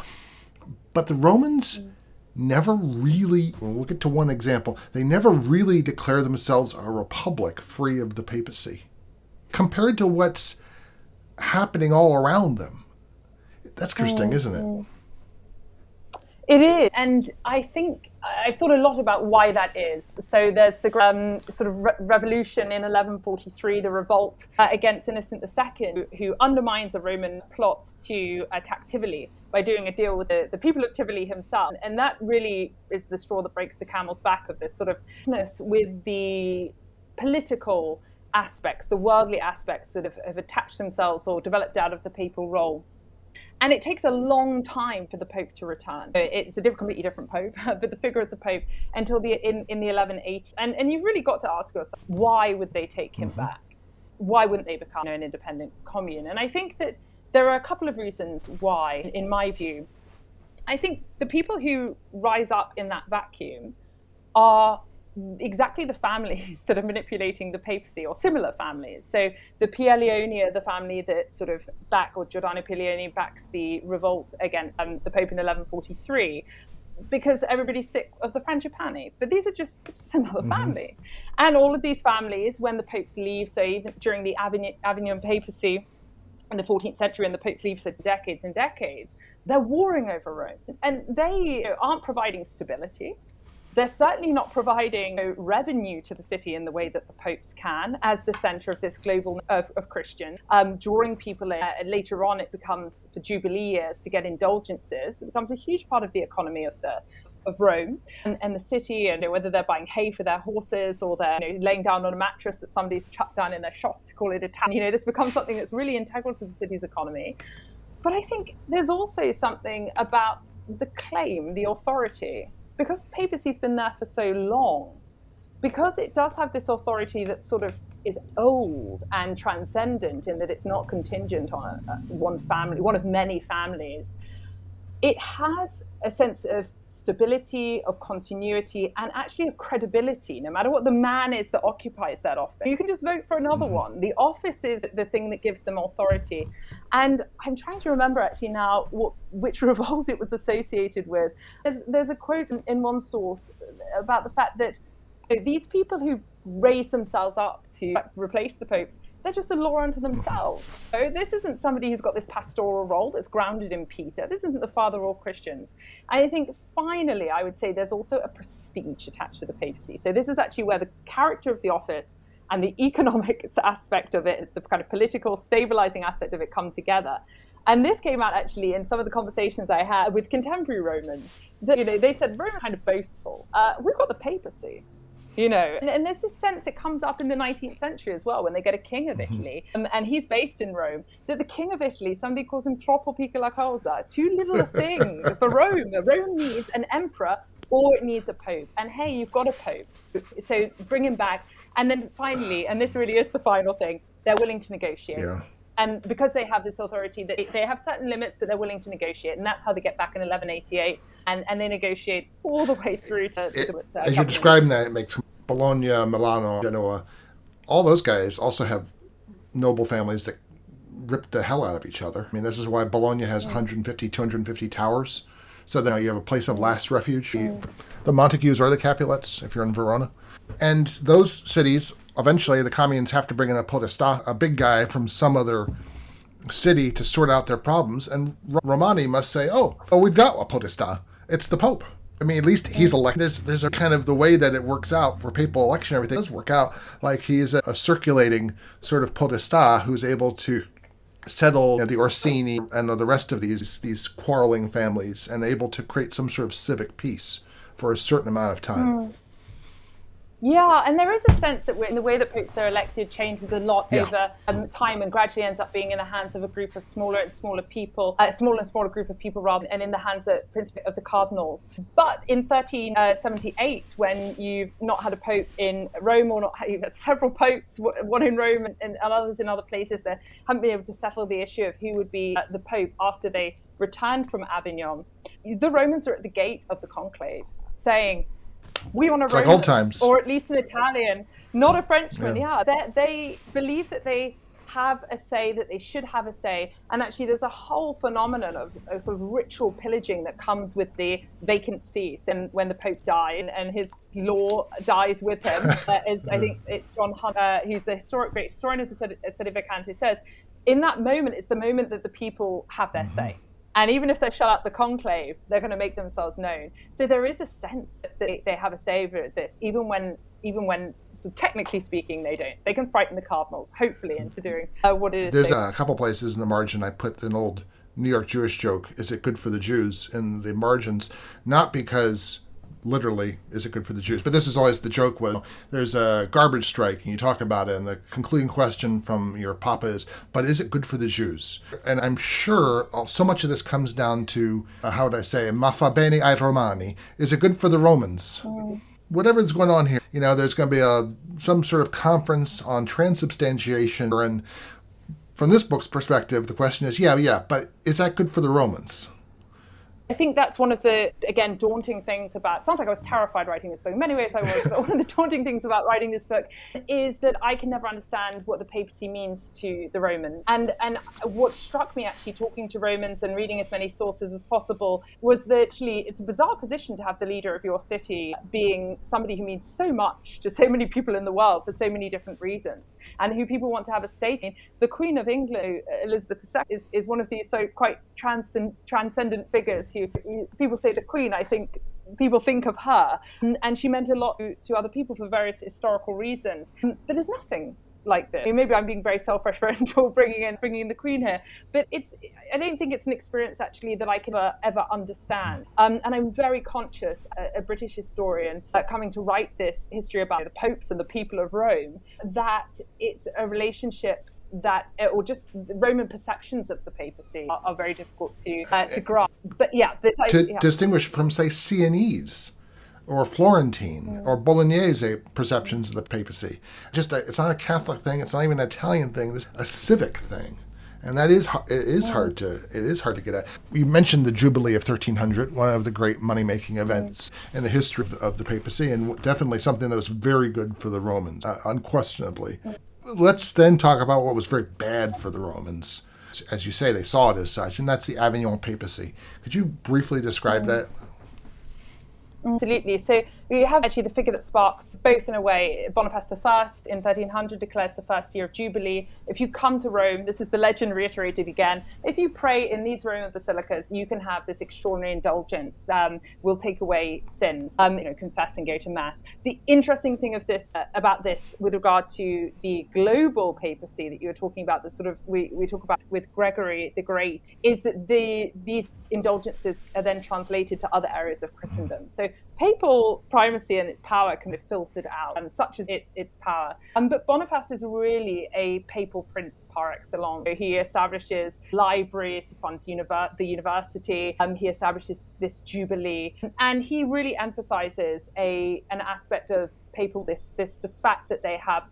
But the Romans never really, we'll get to one example, they never really declare themselves a republic free of the papacy. Compared to what's happening all around them. That's interesting, isn't it? Mm-hmm. It is. And I think I've thought a lot about why that is. So there's the um, sort of re- revolution in 1143, the revolt uh, against Innocent II, who undermines a Roman plot to attack Tivoli by doing a deal with the, the people of Tivoli himself. And that really is the straw that breaks the camel's back of this sort of with the political aspects, the worldly aspects that have, have attached themselves or developed out of the papal role. And it takes a long time for the Pope to return. It's a completely different Pope, but the figure of the Pope until the in, in the 1180s. And, and you've really got to ask yourself, why would they take him mm-hmm. back? Why wouldn't they become an independent commune? And I think that there are a couple of reasons why, in my view. I think the people who rise up in that vacuum are exactly the families that are manipulating the papacy or similar families. So the Pierleoni are the family that sort of back, or Giordano Pierleoni backs the revolt against um, the Pope in 1143 because everybody's sick of the Frangipani. But these are just, just another mm-hmm. family. And all of these families, when the popes leave, so even during the Avignon, Avignon papacy, in the 14th century and the popes leave for decades and decades, they're warring over Rome. And they aren't providing stability. They're certainly not providing revenue to the city in the way that the popes can, as the center of this global of, of Christian, um, drawing people in. Uh, later on, it becomes for Jubilee years to get indulgences. It becomes a huge part of the economy of the of Rome and, and, the city, and whether they're buying hay for their horses or they're you know, laying down on a mattress that somebody's chucked down in their shop to call it a town. You know, this becomes something that's really integral to the city's economy. But I think there's also something about the claim, the authority, because the papacy's been there for so long, because it does have this authority that sort of is old and transcendent in that it's not contingent on one family, one of many families it has a sense of stability, of continuity, and actually of credibility, no matter what the man is that occupies that office. You can just vote for another mm-hmm. one. The office is the thing that gives them authority. And I'm trying to remember actually now what, which revolt it was associated with. There's, there's a quote in, in one source about the fact that these people who raise themselves up to replace the popes they're just a law unto themselves. So this isn't somebody who's got this pastoral role that's grounded in Peter. This isn't the father of all Christians. I think finally, I would say there's also a prestige attached to the papacy. So this is actually where the character of the office and the economic aspect of it, the kind of political stabilizing aspect of it come together. And this came out actually in some of the conversations I had with contemporary Romans. That, you know, they said Rome kind of boastful. Uh, we've got the papacy you know. And, and, there's this sense it comes up in the 19th century as well when they get a king of mm-hmm. italy um, and he's based in rome that the king of italy somebody calls him troppo piccola cosa too little a thing for rome. Rome needs an emperor or it needs a pope. And hey you've got a pope. So bring him back. And then finally and this really is the final thing they're willing to negotiate. Yeah. And because they have this authority, they, they have certain limits, but they're willing to negotiate, and that's how they get back in 1188, and, and they negotiate all the way through to. It, to, to as you're describing that, it makes Bologna, Milano, Genoa all those guys also have noble families that rip the hell out of each other. I mean, this is why Bologna has 150, 250 towers. So now you have a place of last refuge. The Montagues or the Capulets, if you're in Verona. And those cities, eventually, the communes have to bring in a podesta, a big guy from some other city to sort out their problems. And Romani must say, oh, oh, we've got a podesta. It's the Pope. I mean, at least he's elected. There's, there's a kind of the way that it works out for papal election, everything does work out like he's a, a circulating sort of podesta who's able to settle you know, the Orsini and the rest of these these quarreling families and able to create some sort of civic peace for a certain amount of time. Mm. Yeah, and there is a sense that the way that popes are elected changes a lot yeah. over um, time and gradually ends up being in the hands of a group of smaller and smaller people, a uh, smaller and smaller group of people rather, and in the hands of, of the cardinals. But in 1378, uh, when you've not had a pope in Rome or not, you've had several popes, one in Rome and, and others in other places, they haven't been able to settle the issue of who would be uh, the pope after they returned from Avignon. The Romans are at the gate of the conclave saying, we want a it's Roman, like old times, or at least an Italian, not a Frenchman. Yeah, yeah. They, they believe that they have a say, that they should have a say, and actually, there's a whole phenomenon of, of sort of ritual pillaging that comes with the vacant seats, and when the Pope died and, and his law dies with him, uh, is, I think it's John Hunter, who's the historic great historian of the Sede Vacante, says, in that moment, it's the moment that the people have their mm-hmm. say and even if they shut out the conclave, they're going to make themselves known. So there is a sense that they, they have a say over this, even when, even when, so technically speaking, they don't. They can frighten the cardinals, hopefully, into doing uh, what it is. There's a couple places in the margin I put an old New York Jewish joke: "Is it good for the Jews?" in the margins, not because literally is it good for the Jews? But this is always the joke was there's a garbage strike and you talk about it and the concluding question from your papa is, but is it good for the Jews? And I'm sure so much of this comes down to, uh, how would I say, ma fa bene ai Romani. Is it good for the Romans? Mm. Whatever's going on here, you know, there's going to be a some sort of conference on transubstantiation and from this book's perspective, the question is, yeah, yeah, but is that good for the Romans? I think that's one of the, again, daunting things about, sounds like I was terrified writing this book. In many ways I was, but one of the daunting things about writing this book is that I can never understand what the papacy means to the Romans. And, and what struck me actually talking to Romans and reading as many sources as possible was that actually it's a bizarre position to have the leader of your city being somebody who means so much to so many people in the world for so many different reasons and who people want to have a stake in. The Queen of England, Elizabeth II, is, is one of these so quite transcend, transcendent figures who people say the Queen, I think people think of her. And she meant a lot to, other people for various historical reasons. But there's nothing like this. I mean, maybe I'm being very self-referential, bringing in bringing in the Queen here, but it's I don't think it's an experience actually that I can ever, ever understand. Um, and I'm very conscious, a, a British historian, uh, coming to write this history about the popes and the people of Rome, that it's a relationship that or just Roman perceptions of the papacy are, are very difficult to uh, to grasp. But yeah, this, to yeah. distinguish from say Sienese or Florentine mm. or Bolognese perceptions of the papacy. Just a, it's not a Catholic thing. It's not even an Italian thing. It's a civic thing. And that is it is mm. hard to it is hard to get at. You mentioned the Jubilee of 1300, one of the great money making mm. events mm. in the history of the, of the, papacy, and definitely something that was very good for the Romans, uh, unquestionably. Mm let's then talk about what was very bad for the Romans. As you say, they saw it as such, and that's the Avignon papacy. Could you briefly describe mm. that? Absolutely. So we have actually the figure that sparks both in a way. Boniface I in 1300 declares the first year of Jubilee. If you come to Rome, this is the legend reiterated again. If you pray in these Roman basilicas, you can have this extraordinary indulgence um, will take away sins. Um, you know, confess and go to mass. The interesting thing of this uh, about this, with regard to the global papacy that you were talking about, the sort of we, we talk about with Gregory the Great, is that the these indulgences are then translated to other areas of Christendom. So papal primacy and its power can be filtered out, and such as its its power. Um, but Boniface is really a papal prince par excellence. He establishes libraries, he funds univer- the university, um, he establishes this jubilee, and he really emphasizes a an aspect of papal this this the fact that they have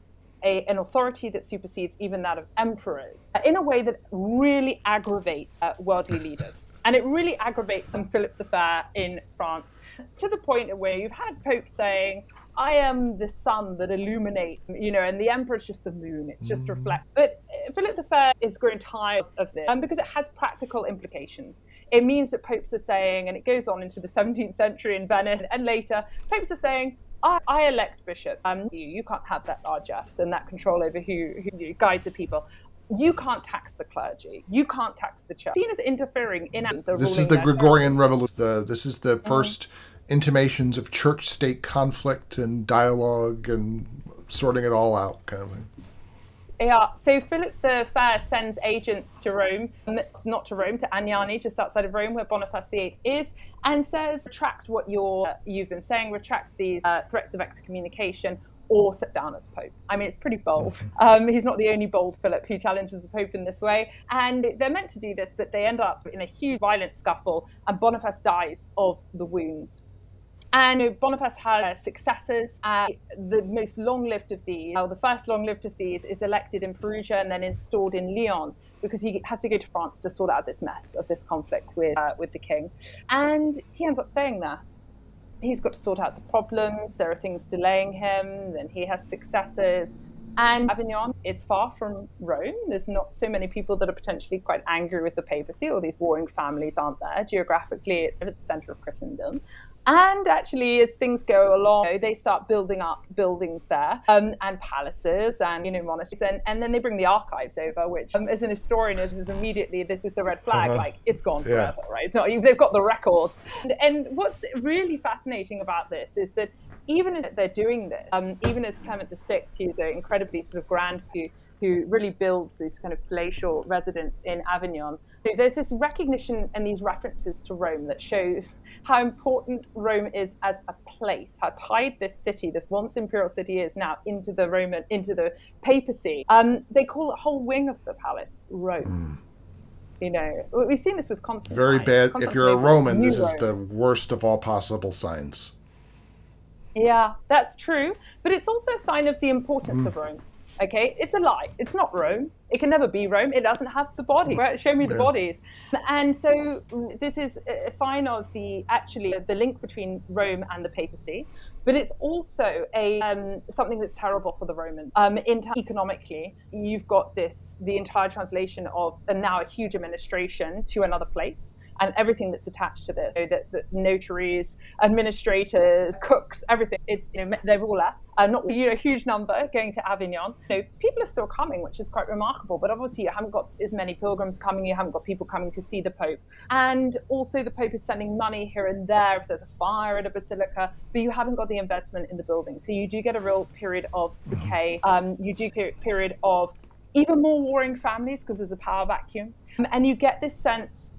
a, an authority that supersedes even that of emperors in a way that really aggravates uh, worldly leaders. And it really aggravates some Philip the Fair in France to the point where you've had Pope saying, I am the sun that illuminates, you know, and the emperor's just the moon. It's just mm. reflect. But Philip the Fair is growing tired of this um, because it has practical implications. It means that popes are saying, and it goes on into the 17th century in Venice and later, popes are saying, I, I elect bishops. Um, you, you can't have that largesse and that control over who, who guides the people you can't tax the clergy. You can't tax the church. Seen as interfering in This is the Gregorian Revolution. The, this is the 1st mm-hmm. intimations of church-state conflict and dialogue and sorting it all out, kind of thing. Yeah, so Philip the Fair sends agents to Rome, not to Rome, to Anagni, just outside of Rome, where Boniface VIII is, and says, retract what you're, you've been saying, retract these uh, threats of excommunication, or sit down as Pope. I mean, it's pretty bold. Um, he's not the only bold Philip who challenges the Pope in this way. And they're meant to do this, but they end up in a huge violent scuffle, and Boniface dies of the wounds. And Boniface had successors. Uh, the most long lived of these, well, the first long lived of these, is elected in Perugia and then installed in Lyon because he has to go to France to sort out this mess of this conflict with, uh, with the king. And he ends up staying there he's got to sort out the problems. There are things delaying him. Then he has successors. And Avignon, it's far from Rome. There's not so many people that are potentially quite angry with the papacy. All these warring families aren't there. Geographically, it's at the center of Christendom. And actually, as things go along, they start building up buildings there um, and palaces and you know monasteries, and, and then they bring the archives over, which um, as an historian is, is immediately this is the red flag, uh-huh. like it's gone yeah. forever, right? It's not, they've got the records. And, and, what's really fascinating about this is that even as they're doing this, um, even as Clement the VI, who's an incredibly sort of grand who who really builds these kind of palatial residence in Avignon. There's this recognition and these references to Rome that show how important Rome is as a place, how tied this city, this once imperial city, is now into the Roman, into the papacy. Um, they call a whole wing of the palace Rome. Mm. You know, we've seen this with Constantine. Very bad. Constantine if you're a Roman, this Rome. is the worst of all possible signs. Yeah, that's true. But it's also a sign of the importance mm. of Rome. Okay, it's a lie. It's not Rome. It can never be Rome. It doesn't have the body. Right? Show me the bodies. And so this is a sign of the actually the link between Rome and the papacy. But it's also a um, something that's terrible for the Romans. Um, in t- economically, you've got this the entire translation of and now a huge administration to another place and everything that's attached to this. So that, that notaries, administrators, cooks, everything. It's you know they've all left. Uh, not you know huge number going to Avignon. You know, people are still coming, which is quite remarkable. But obviously, you haven't got as many pilgrims coming. You haven't got people coming to see the Pope, and also the Pope is sending money here and there if there's a fire at a basilica. But you haven't got the investment in the building, so you do get a real period of decay. Um, you do get period of even more warring families because there's a power vacuum, and you get this sense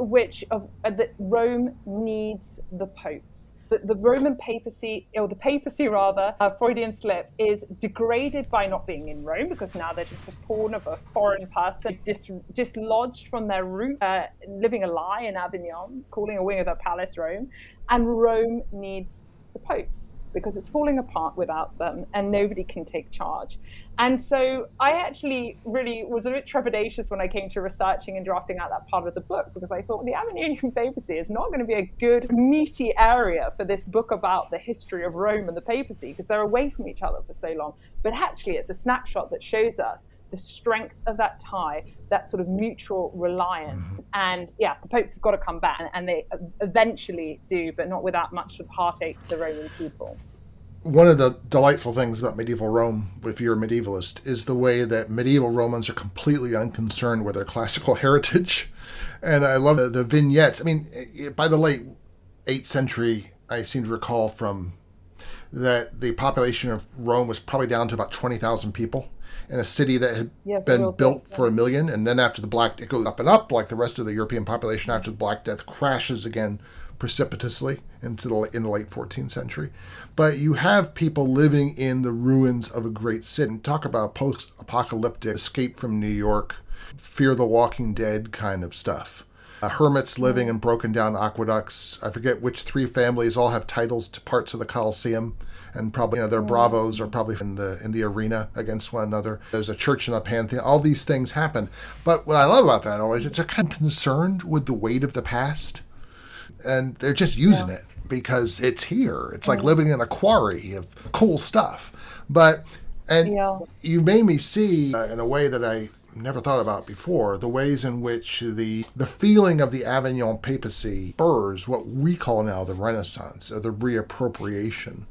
which of, uh, that Rome needs the popes. The, the, Roman papacy, or the papacy rather, uh, Freudian slip, is degraded by not being in Rome because now they're just the pawn of a foreign person, dis, dislodged from their root, uh, living a lie in Avignon, calling a wing of a palace Rome, and Rome needs the popes because it's falling apart without them and nobody can take charge. And so I actually really was a bit trepidatious when I came to researching and drafting out that part of the book because I thought the Avignon papacy is not going to be a good, meaty area for this book about the history of Rome and the papacy because they're away from each other for so long. But actually, it's a snapshot that shows us the strength of that tie, that sort of mutual reliance. Mm-hmm. And yeah, the popes have got to come back, and they eventually do, but not without much of heartache to the Roman people. One of the delightful things about medieval Rome, if you're a medievalist, is the way that medieval Romans are completely unconcerned with their classical heritage. And I love the, the vignettes. I mean, by the late 8th century, I seem to recall from that the population of Rome was probably down to about 20,000 people in a city that had yes, been built for a million, and then after the Black, it goes up and up like the rest of the European population. After the Black Death, crashes again precipitously into the in the late 14th century. But you have people living in the ruins of a great city. Talk about post-apocalyptic escape from New York, Fear the Walking Dead kind of stuff. Uh, hermits living in broken down aqueducts. I forget which three families all have titles to parts of the Colosseum and probably you know, their bravos are probably in the in the arena against one another. There's a church in the pantheon. All these things happen. But what I love about that always, it's a kind of concerned with the weight of the past, and they're just using yeah. it because it's here. It's like living in a quarry of cool stuff. But and Yeah. you made me see uh, in a way that I never thought about before the ways in which the the feeling of the Avignon papacy spurs what we call now the Renaissance, or the reappropriation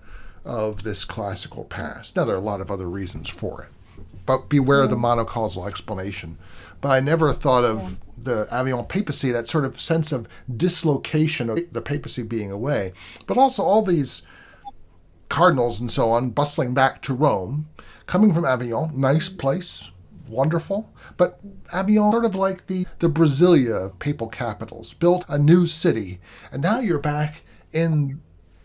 of this classical past. Now there are a lot of other reasons for it, but beware the mm. monocausal explanation. But I never thought of the Avignon papacy, that sort of sense of dislocation of the papacy being away, but also all these cardinals and so on bustling back to Rome, coming from Avignon, nice mm. place, wonderful. But Avignon, sort of like the, the Brasilia of papal capitals, built a new city, and now you're back in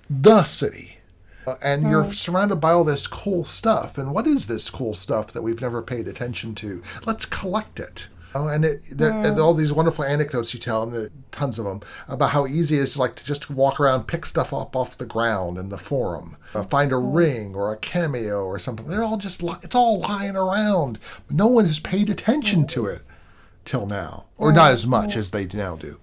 the city. Uh, and you're surrounded by all this cool stuff. And what is this cool stuff that we've never paid attention to? Let's collect it. Oh, and, it, there, and all these wonderful anecdotes you tell, and tons of them, about how easy it is to like to just walk around, pick stuff up off the ground in the forum, uh, find a ring or a cameo or something. They're all just li- it's all lying around. No one has paid attention to it till now, or not as much as they now do.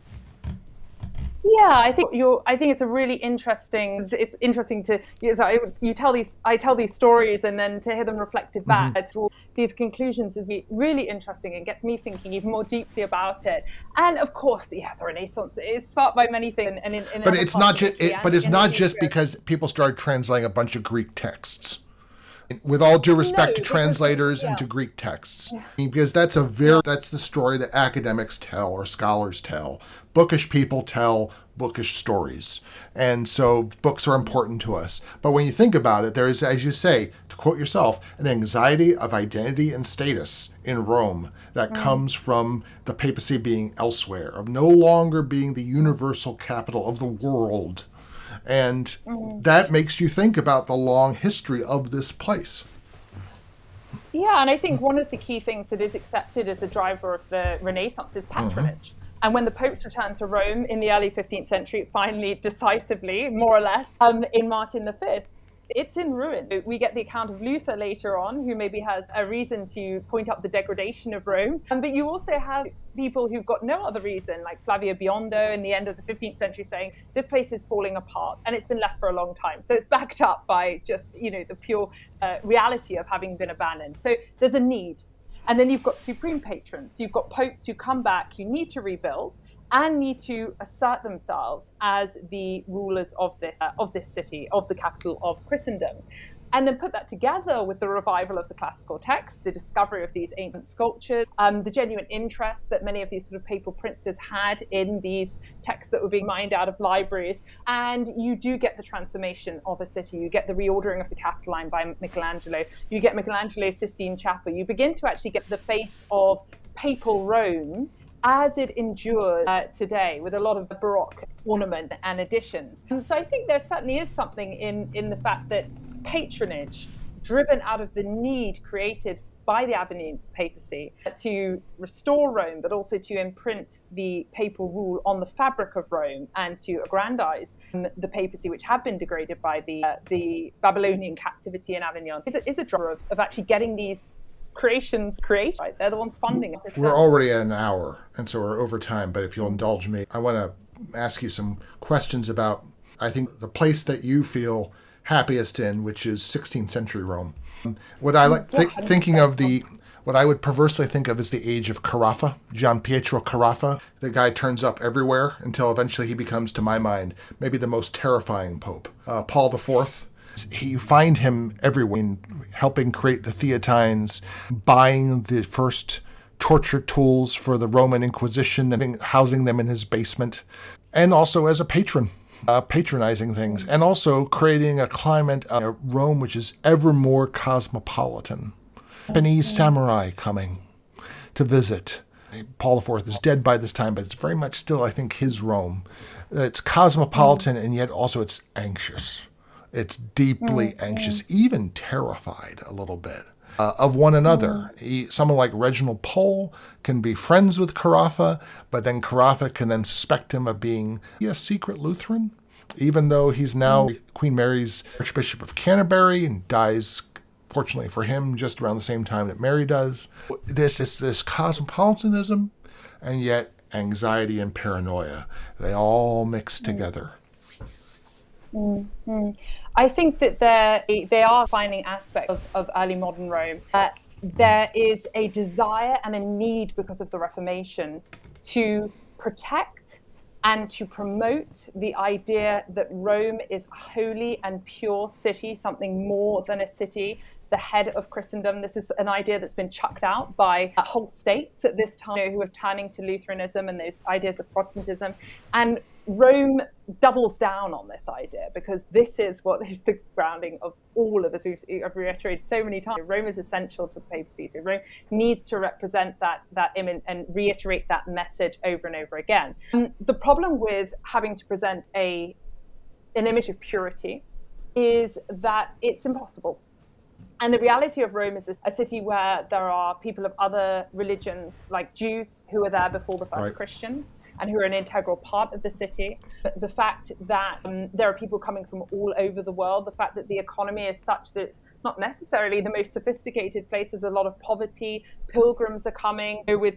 Yeah, I think you're. I think it's a really interesting. It's interesting to you, so I, you tell these. I tell these stories, and then to hear them reflected mm-hmm. back to all these conclusions is really interesting and gets me thinking even more deeply about it. And of course, yeah, the Renaissance is sparked by many things. And in, in But it's not just. but it's not just because people started translating a bunch of Greek texts. With all due respect to because- translators and yeah. to Greek texts, because that's a very that's the story that academics tell or scholars tell. Bookish people tell bookish stories, and so books are important to us. But when you think about it, there is, as you say, to quote yourself, an anxiety of identity and status in Rome that comes from the papacy being elsewhere, of no longer being the universal capital of the world. And mm-hmm. that makes you think about the long history of this place. Yeah, and I think one of the key things that is accepted as a driver of the Renaissance is mm-hmm. patronage. And when the popes returned to Rome in the early 15th century, finally, decisively, more or less, um, in Martin V, it's in ruin. We get the account of Luther later on, who maybe has a reason to point out the degradation of Rome. Um, but you also have people who've got no other reason, like Flavio Biondo in the end of the 15th century, saying this place is falling apart, and it's been left for a long time. So it's backed up by just you know the pure uh, reality of having been abandoned. So there's a need, and then you've got supreme patrons. You've got popes who come back, who need to rebuild and need to assert themselves as the rulers of this uh, of this city, of the capital of Christendom. And then put that together with the revival of the classical text, the discovery of these ancient sculptures, um, the genuine interest that many of these sort of papal princes had in these texts that were being mined out of libraries. And you do get the transformation of a city. You get the reordering of the Capitoline by Michelangelo. You get Michelangelo's Sistine Chapel. You begin to actually get the face of papal Rome as it endures uh, today with a lot of Baroque ornament and additions. And so I think there certainly is something in, in the fact that patronage, driven out of the need created by the Avignon papacy to restore Rome, but also to imprint the papal rule on the fabric of Rome and to aggrandize the papacy, which had been degraded by the uh, the Babylonian captivity in Avignon, is a, is a of, of actually getting these creations created. Right? They're the ones funding it. We're already at an hour, and so we're over time. But if you'll indulge me, I want to ask you some questions about, I think, the place that you feel happiest in, which is 16th century Rome. What I like thi- thinking of the, what I would perversely think of as the age of Carafa, Gian Pietro Carafa. The guy turns up everywhere until eventually he becomes, to my mind, maybe the most terrifying pope. Uh, Paul IV. He, you find him everywhere, in helping create the Theatines, buying the first torture tools for the Roman Inquisition, and housing them in his basement, and also as a patron, uh, patronizing things, and also creating a climate of Rome which is ever more cosmopolitan. Japanese samurai coming to visit. Paul IV is dead by this time, but it's very much still, I think, his Rome. It's cosmopolitan, and yet also it's anxious. It's deeply anxious, even terrified a little bit uh, of one another. He, someone like Reginald Pole can be friends with Carafa, but then Carafa can then suspect him of being a secret Lutheran, even though he's now Queen Mary's Archbishop of Canterbury and dies, fortunately for him, just around the same time that Mary does. This is this cosmopolitanism, and yet anxiety and paranoia. They all mix together. Mm-hmm. I think that they they are finding aspects of, of early modern Rome. Uh, there is a desire and a need because of the Reformation to protect and to promote the idea that Rome is a holy and pure city, something more than a city, the head of Christendom. This is an idea that's been chucked out by uh, whole states at this time you know, who are turning to Lutheranism and those ideas of Protestantism. And Rome doubles down on this idea because this is what is the grounding of all of us. We've reiterated so many times. Rome is essential to the papacy. So Rome needs to represent that that image and reiterate that message over and over again. And the problem with having to present a an image of purity is that it's impossible and the reality of Rome is a city where there are people of other religions, like Jews, who were there before the first right. Christians and who are an integral part of the city. The fact that um, there are people coming from all over the world, the fact that the economy is such that it's not necessarily the most sophisticated place, there's a lot of poverty, pilgrims are coming with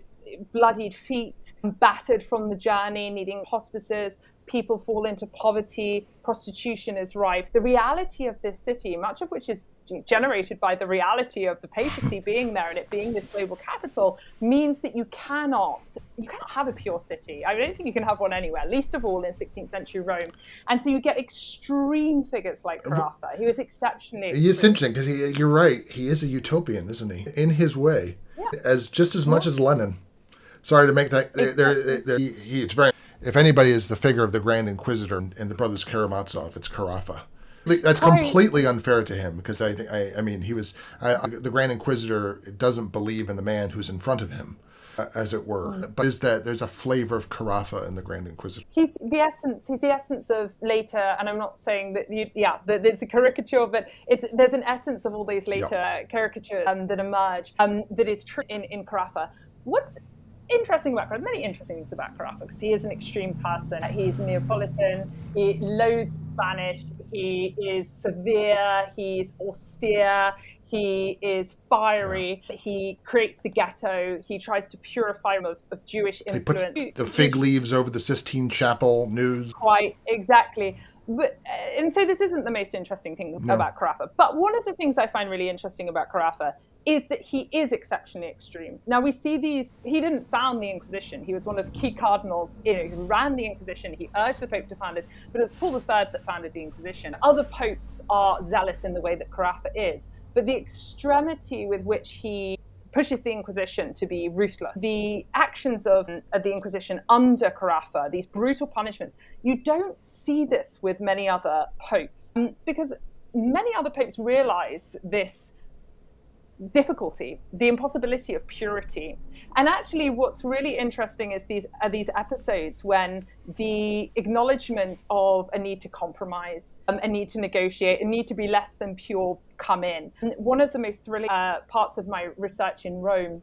bloodied feet, battered from the journey, needing hospices, people fall into poverty, prostitution is rife. The reality of this city, much of which is generated by the reality of the papacy being there and it being this global capital, means that you cannot you cannot have a pure city. I don't think you can have one anywhere, least of all in 16th century Rome. And so you get extreme figures like Carafa. He was exceptionally. Extreme. It's interesting because you're right. He is a utopian, isn't he? In his way, yeah. as just as much yeah. as Lenin. Sorry to make that. He, he, it's very if anybody is the figure of the Grand Inquisitor in the Brothers Karamazov, it's Carafa. That's completely unfair to him because I think I, I mean he was I, the Grand Inquisitor doesn't believe in the man who's in front of him, uh, as it were. Mm. But is that there's a flavor of Carafa in the Grand Inquisitor? He's the essence. He's the essence of later, and I'm not saying that you, yeah, that it's a caricature, but it's there's an essence of all these later yep. caricatures um, that emerge um, that is true in in Carafa. What's interesting about Carafa, many interesting things about Carafa because he is an extreme person. He's Neapolitan, he loathes Spanish, he is severe, he's austere, he is fiery, he creates the ghetto, he tries to purify him of, of Jewish influence. He puts the fig leaves over the Sistine Chapel news. Quite, exactly. But, uh, and so this isn't the most interesting thing no. about Carafa. But one of the things I find really interesting about Carafa is that he is exceptionally extreme. Now we see these. He didn't found the Inquisition. He was one of the key cardinals. You know, who ran the Inquisition. He urged the Pope to found it, but it was Paul III that founded the Inquisition. Other popes are zealous in the way that Carafa is, but the extremity with which he pushes the Inquisition to be ruthless. The actions of, of the Inquisition under Carafa, these brutal punishments, you don't see this with many other popes um, because many other popes realize this difficulty, the impossibility of purity. And actually, what's really interesting is these are these episodes when the acknowledgement of a need to compromise, um, a need to negotiate, a need to be less than pure come in. And one of the most thrilling uh, parts of my research in Rome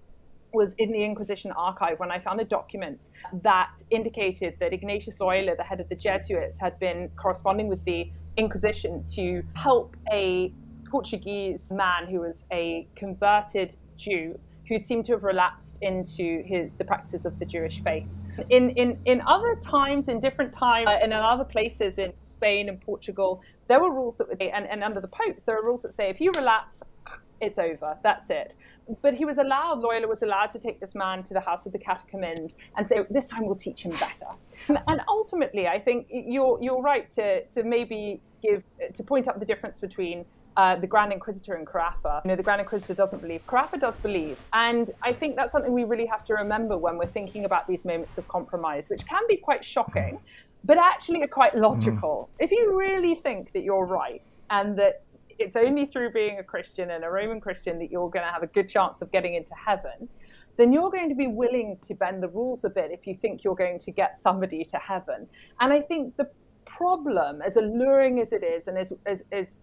was in the Inquisition archive when I found a document that indicated that Ignatius Loyola, the head of the Jesuits, had been corresponding with the Inquisition to help a Portuguese man who was a converted Jew who seemed to have relapsed into his, the practices of the Jewish faith. In, in, in other times, in different times, uh, and in other places in Spain and Portugal, there were rules that would, and, and under the popes, there are rules that say if you relapse, it's over, that's it. But he was allowed, Loyola was allowed to take this man to the house of the catechumens and say, this time we'll teach him better. And ultimately, I think you're, you're right to, to maybe give, to point out the difference between uh, the Grand Inquisitor and Carafa. You know, the Grand Inquisitor doesn't believe. Carafa does believe. And I think that's something we really have to remember when we're thinking about these moments of compromise, which can be quite shocking, but actually are quite logical. Mm. If you really think that you're right and that it's only through being a Christian and a Roman Christian that you're going to have a good chance of getting into heaven, then you're going to be willing to bend the rules a bit if you think you're going to get somebody to heaven. And I think the problem, as alluring as it is, and as, as, as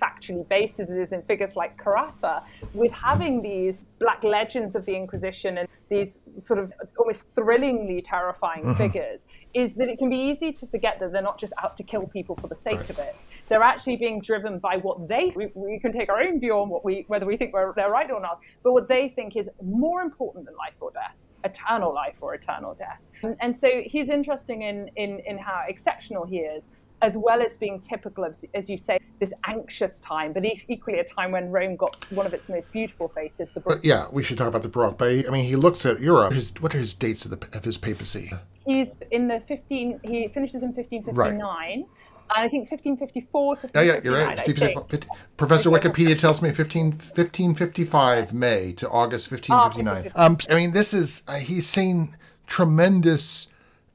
factually based as it is in figures like Carafa, with having these black legends of the Inquisition and these sort of almost thrillingly terrifying mm-hmm. figures, is that it can be easy to forget that they're not just out to kill people for the sake right. of it. They're actually being driven by what they. We, we can take our own view on what we whether we think they're right or not, but what they think is more important than life or death, eternal life or eternal death. And, and so he's interesting in, in in how exceptional he is as well as being typical of, as you say, this anxious time, but equally a time when Rome got one of its most beautiful faces. The Baroque. Yeah, we should talk about the Baroque. But I mean, he looks at Europe. His, what are his dates of, the, of his papacy? He's in the 15. He finishes in 1559. Right. And I think 1554 to 1559. Yeah, yeah, you're right. 15, Professor Wikipedia tells me 15, 1555 May to August 1559. Oh, um, I mean, this is, uh, he's seen tremendous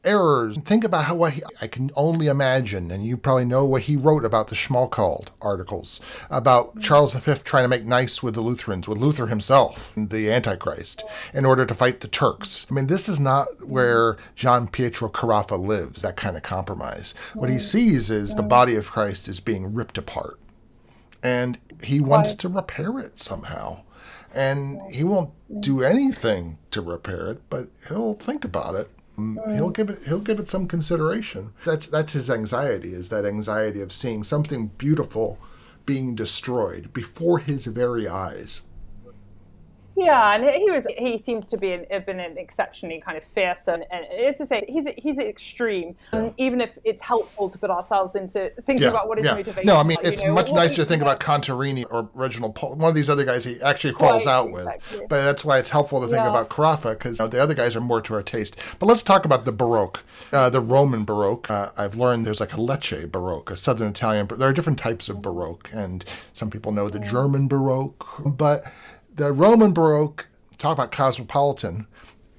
errors. Think about how what he, I can only imagine, and you probably know what he wrote about the Schmalkald articles about Charles V trying to make nice with the Lutherans, with Luther himself, the Antichrist, in order to fight the Turks. I mean, this is not where Gian Pietro Carafa lives. That kind of compromise. What he sees is the body of Christ is being ripped apart, and he wants to repair it somehow. And he won't do anything to repair it, but he'll think about it Mm, he'll give it he'll give it some consideration. That's that's his anxiety is that anxiety of seeing something beautiful being destroyed before his very eyes yeah, and he was he seems to be an, have been an exceptionally kind of fierce and, and as I say, he's he's extreme. Um, even if it's helpful to put ourselves into thinking yeah, about what his yeah. motivation. No, I mean it's you know, much nicer to think about Contarini or Reginald Pole, one of these other guys he actually falls out with. Exactly. But that's why it's helpful to think yeah. about Carafa because you know, the other guys are more to our taste. But let's talk about the Baroque, uh, the Roman Baroque. Uh, I've learned there's like a Lecce Baroque, a Southern Italian. There are different types of Baroque, and some people know the German Baroque, but the Roman Baroque, talk about cosmopolitan,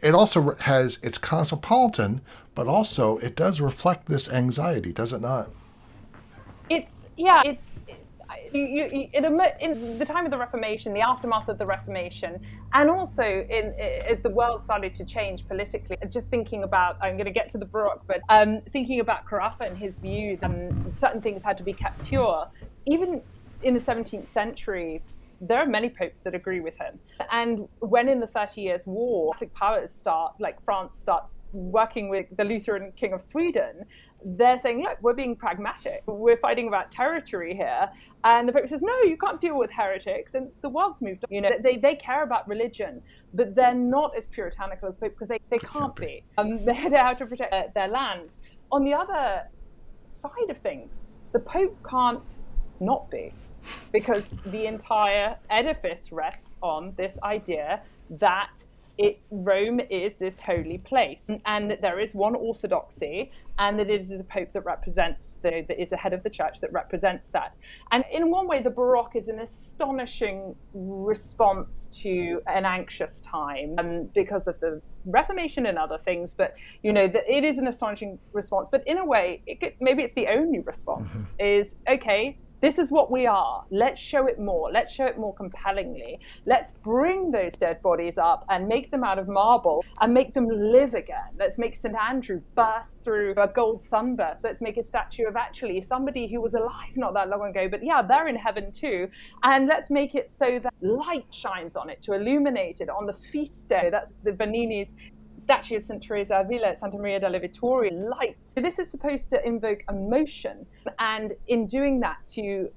it also has, it's cosmopolitan, but also it does reflect this anxiety, does it not? It's, yeah, it's, you, you, in the time of the Reformation, the aftermath of the Reformation, and also in, as the world started to change politically, just thinking about, I'm going to get to the Baroque, but um, thinking about Carafa and his view that um, certain things had to be kept pure. Even in the 17th century, there are many popes that agree with him. And when in the Thirty Years' War, Catholic powers start, like France, start working with the Lutheran King of Sweden, they're saying, look, we're being pragmatic. We're fighting about territory here. And the Pope says, no, you can't deal with heretics. And the world's moved on. You know, they, they care about religion, but they're not as puritanical as Pope because they, they can't be. Um, they're there to protect their lands. On the other side of things, the Pope can't not be because the entire edifice rests on this idea that it, Rome is this holy place, and that there is one orthodoxy, and that it is the Pope that represents the that is the head of the church that represents that. And in one way, the Baroque is an astonishing response to an anxious time, um, because of the Reformation and other things. But you know, that it is an astonishing response. But in a way, it could, maybe it's the only response. Mm-hmm. Is okay this is what we are. Let's show it more. Let's show it more compellingly. Let's bring those dead bodies up and make them out of marble and make them live again. Let's make St. Andrew burst through a gold sunburst. Let's make a statue of actually somebody who was alive not that long ago, but yeah, they're in heaven too. And let's make it so that light shines on it to illuminate it on the feast day. That's the Bernini's statue of St. Teresa Avila at Santa Maria della Vittoria lights. So this is supposed to invoke emotion, and in doing that, to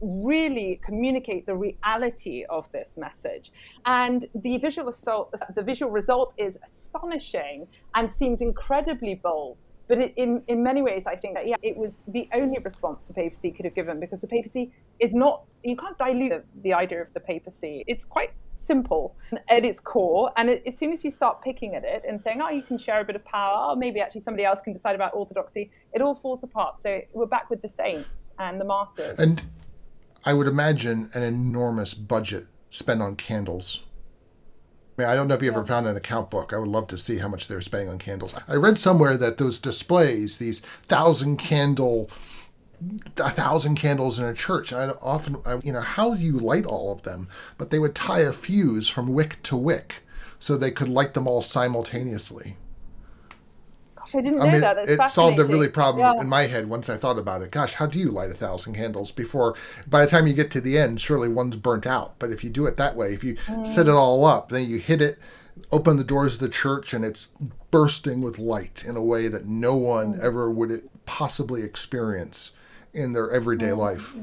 really communicate the reality of this message. And the visual the visual result is astonishing and seems incredibly bold. But it, in, in many ways, I think that, yeah, it was the only response the papacy could have given because the papacy is not, you can't dilute the, the idea of the papacy. It's quite simple at its core. And it, as soon as you start picking at it and saying, oh, you can share a bit of power, maybe actually somebody else can decide about orthodoxy, it all falls apart. So we're back with the saints and the martyrs. And I would imagine an enormous budget spent on candles I mean, I don't know if you ever found an account book. I would love to see how much they're spending on candles. I read somewhere that those displays, these thousand candle, a thousand candles in a church, and I often, I, you know, how do you light all of them? But they would tie a fuse from wick to wick so they could light them all simultaneously. I didn't I mean, that. That's it solved a really problem yeah. in my head once I thought about it. Gosh, how do you light a thousand candles before? By the time you get to the end, surely one's burnt out. But if you do it that way, if you mm. set it all up, then you hit it, open the doors of the church, and it's bursting with light in a way that no one mm. ever would possibly experience in their everyday mm. life.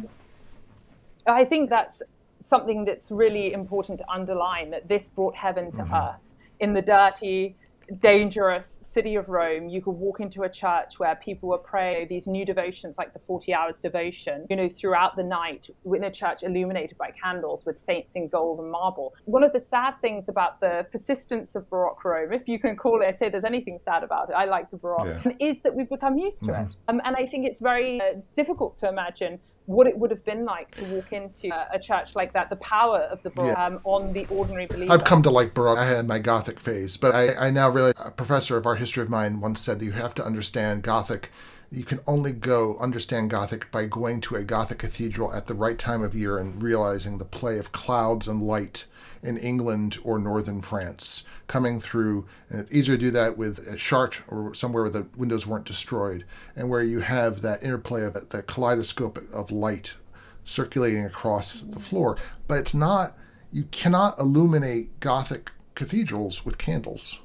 I think that's something that's really important to underline that this brought heaven to mm-hmm. earth in the dirty dangerous city of Rome, you could walk into a church where people were praying these new devotions, like the 40 hours devotion, you know, throughout the night in a church illuminated by candles with saints in gold and marble. One of the sad things about the persistence of Baroque Rome, if you can call it, I say there's anything sad about it, I like the Baroque, yeah. is that we've become used to mm-hmm. it. Um, and I think it's very uh, difficult to imagine what it would have been like to walk into a, church like that, the power of the Baroque yeah. um, on the ordinary believer. I've come to like Baroque. I had my Gothic phase, but I, I now realize a professor of art history of mine once said that you have to understand Gothic. You can only go understand Gothic by going to a Gothic cathedral at the right time of year and realizing the play of clouds and light in England or northern France coming through. And it's easier to do that with a Chartres or somewhere where the windows weren't destroyed and where you have that interplay of that kaleidoscope of light circulating across the floor. But it's not, you cannot illuminate Gothic cathedrals with candles.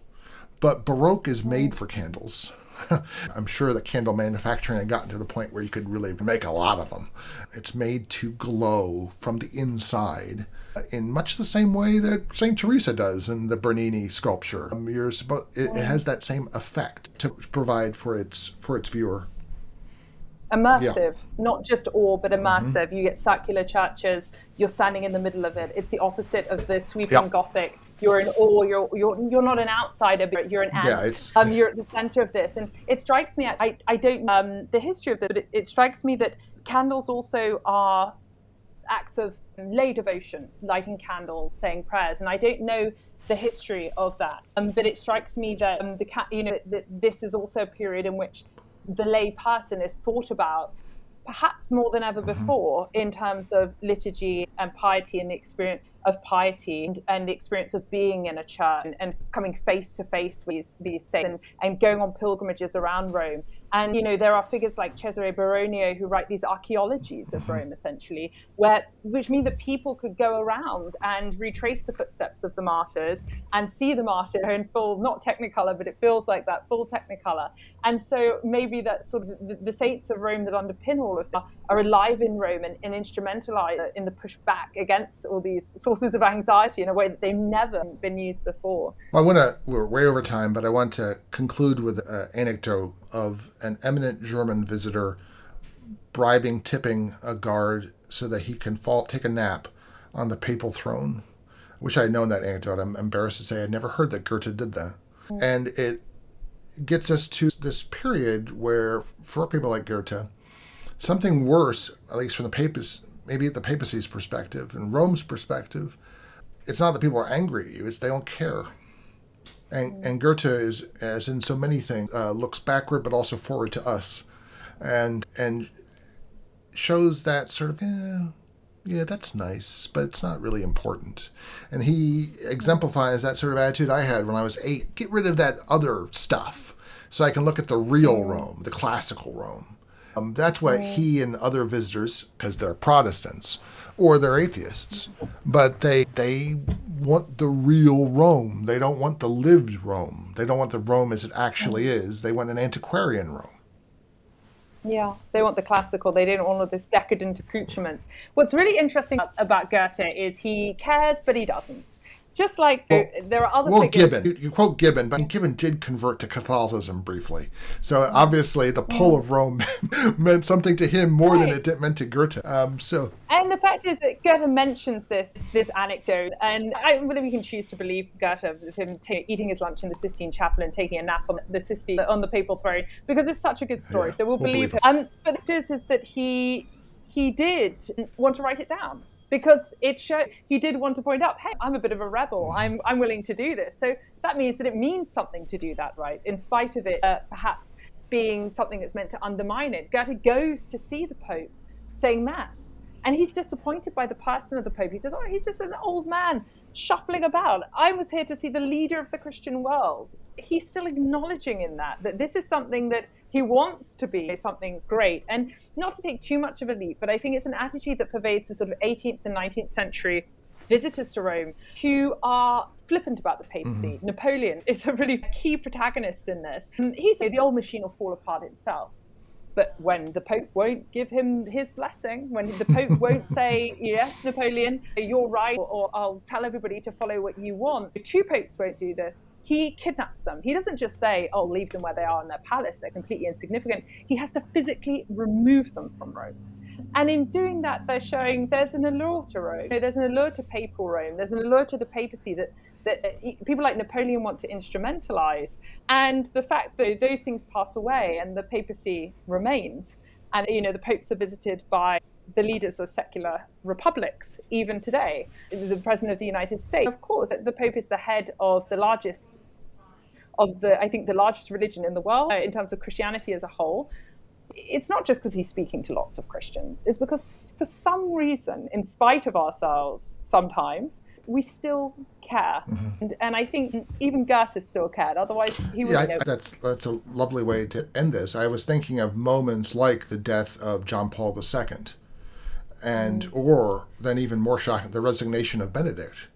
But Baroque is made for candles. I'm sure that candle manufacturing had gotten to the point where you could really make a lot of them. It's made to glow from the inside in much the same way that St. Teresa does in the Bernini sculpture. Um, you're supposed, it, it, has that same effect to provide for its for its viewer. Immersive, yeah. not just awe, but mm-hmm. immersive. Mm-hmm. You get circular churches. You're standing in the middle of it. It's the opposite of the sweeping. Gothic you're in awe. You're you're you're not an outsider, but you're an ant. Yeah, it's, um, you're at the center of this, and it strikes me. I I don't um the history of it, but it, it strikes me that candles also are acts of lay devotion, lighting candles, saying prayers, and I don't know the history of that. Um, but it strikes me that um, the you know that this is also a period in which the lay person is thought about perhaps more than ever mm-hmm. before in terms of liturgy and piety and the experience of piety and, and the experience of being in a church and, and coming face to face with these, these saints and, and going on pilgrimages around Rome and you know there are figures like Cesare Baronio who write these archaeologies of Rome, essentially, where which mean that people could go around and retrace the footsteps of the martyrs and see the martyr in full, not Technicolor, but it feels like that full Technicolor. And so maybe that sort of the, the saints of Rome that underpin all of that are alive in Rome and, and instrumentalized in the pushback against all these sources of anxiety in a way that they've never been used before. Well, I want to, we're way over time, but I want to conclude with an anecdote of an eminent German visitor bribing, tipping a guard so that he can fall, take a nap on the papal throne. Wish I had known that anecdote. I'm embarrassed to say I'd never heard that Goethe did that. And it gets us to this period where, for people like Goethe, something worse, at least from the papacy, maybe the papacy's perspective and Rome's perspective, it's not that people are angry at you; it's they don't care. And, and Goethe is, as in so many things, uh, looks backward but also forward to us, and and shows that sort of yeah, yeah, that's nice, but it's not really important. And he exemplifies that sort of attitude I had when I was eight. Get rid of that other stuff, so I can look at the real Rome, the classical Rome. Um, that's what he and other visitors, because they're Protestants or they're atheists, but they they want the real Rome. They don't want the lived Rome. They don't want the Rome as it actually is. They want an antiquarian Rome. Yeah, they want the classical. They don't want all of this decadent accoutrements. What's really interesting about Goethe is he cares, but he doesn't just like well, there are other well, figures. Gibbon. You, you, quote Gibbon, but Gibbon did convert to Catholicism briefly. So obviously, the pull of Rome meant something to him more right. than it did, meant to Goethe. Um, so, and the fact is that Goethe mentions this this anecdote, and I, whether we can choose to believe Goethe of him t- eating his lunch in the Sistine Chapel and taking a nap on the Sistine on the papal throne, because it's such a good story. Yeah, so we'll, we'll believe, believe him. Um, but it is is that he he did want to write it down because it showed he did want to point out, hey, I'm a bit of a rebel. I'm I'm willing to do this. So that means that it means something to do that, right? In spite of it uh, perhaps being something that's meant to undermine it. Goethe goes to see the Pope saying mass, and he's disappointed by the person of the Pope. He says, oh, he's just an old man shuffling about. I was here to see the leader of the Christian world. He's still acknowledging in that that this is something that he wants to be something great. And not to take too much of a leap, but I think it's an attitude that pervades the sort of 18th and 19th century visitors to Rome who are flippant about the papacy. Mm-hmm. Napoleon is a really key protagonist in this. He said the old machine will fall apart itself. But when the Pope won't give him his blessing, when the Pope won't say, yes, Napoleon, you're right, or, I'll tell everybody to follow what you want, the two popes won't do this. He kidnaps them. He doesn't just say, oh, leave them where they are in their palace, they're completely insignificant. He has to physically remove them from Rome. And in doing that, they're showing there's an allure to Rome. You know, there's an allure to papal Rome. There's an allure to the papacy that that uh, people like Napoleon want to instrumentalize. And the fact that those things pass away and the papacy remains, and you know the popes are visited by the leaders of secular republics even today. The president of the United States, of course, the pope is the head of the largest of the I think the largest religion in the world uh, in terms of Christianity as a whole. It's not just because he's speaking to lots of Christians. It's because for some reason, in spite of ourselves, sometimes we still care. Mm-hmm. And, and, I think even Goethe still cared. Otherwise, he would. Yeah, I, that's that's a lovely way to end this. I was thinking of moments like the death of John Paul II, and mm. or then even more shocking, the resignation of Benedict.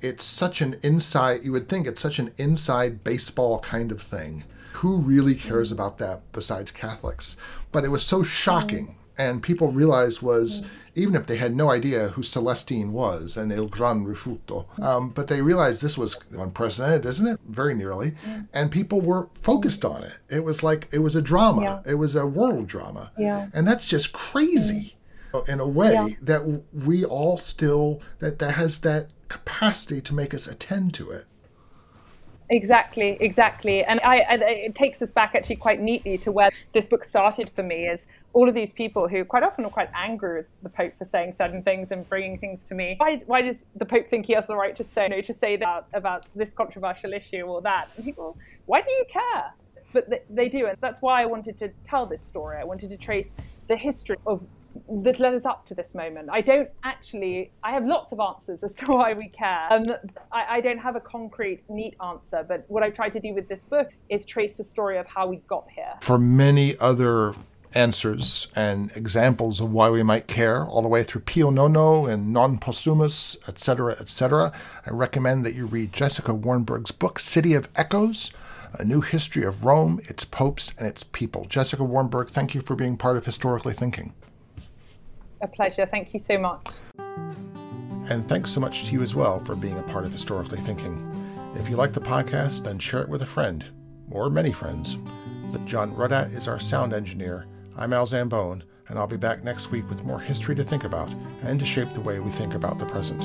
It's such an inside. You would think it's such an inside baseball kind of thing. Who really cares mm. about that besides Catholics? But it was so shocking, mm. and people realized was mm even if they had no idea who Celestine was and Il Gran Rifiuto. Um, but they realized this was unprecedented, isn't it? Very nearly. Yeah. And people were focused on it. It was like, it was a drama, yeah. it was a world drama. Yeah. And that's just crazy in a way that we all still, that, that has that capacity to make us attend to it. Exactly, exactly. And I, I, it takes us back actually quite neatly to where this book started for me is all of these people who quite often are quite angry with the Pope for saying certain things and bringing things to me. Why, why does the Pope think he has the right to say, you know, to say that about this controversial issue or that? And people, why do you care? But they, they do. And that's why I wanted to tell this story. I wanted to trace the history of that led us up to this moment. I don't actually, I have lots of answers as to why we care. Um, I, I, don't have a concrete, neat answer, but what I've tried to do with this book is trace the story of how we got here. For many other answers and examples of why we might care, all the way through Pio Nono and Non Possumus, etc., etc., I recommend that you read Jessica Warnberg's book, City of Echoes. A New History of Rome, its popes, and its people. Jessica Warnberg, thank you for being part of Historically Thinking a pleasure. Thank you so much. And thanks so much to you as well for being a part of Historically Thinking. If you like the podcast, then share it with a friend, or many friends. John Ruddat is our sound engineer. I'm Al Zambone, and I'll be back next week with more history to think about and to shape the way we think about the present.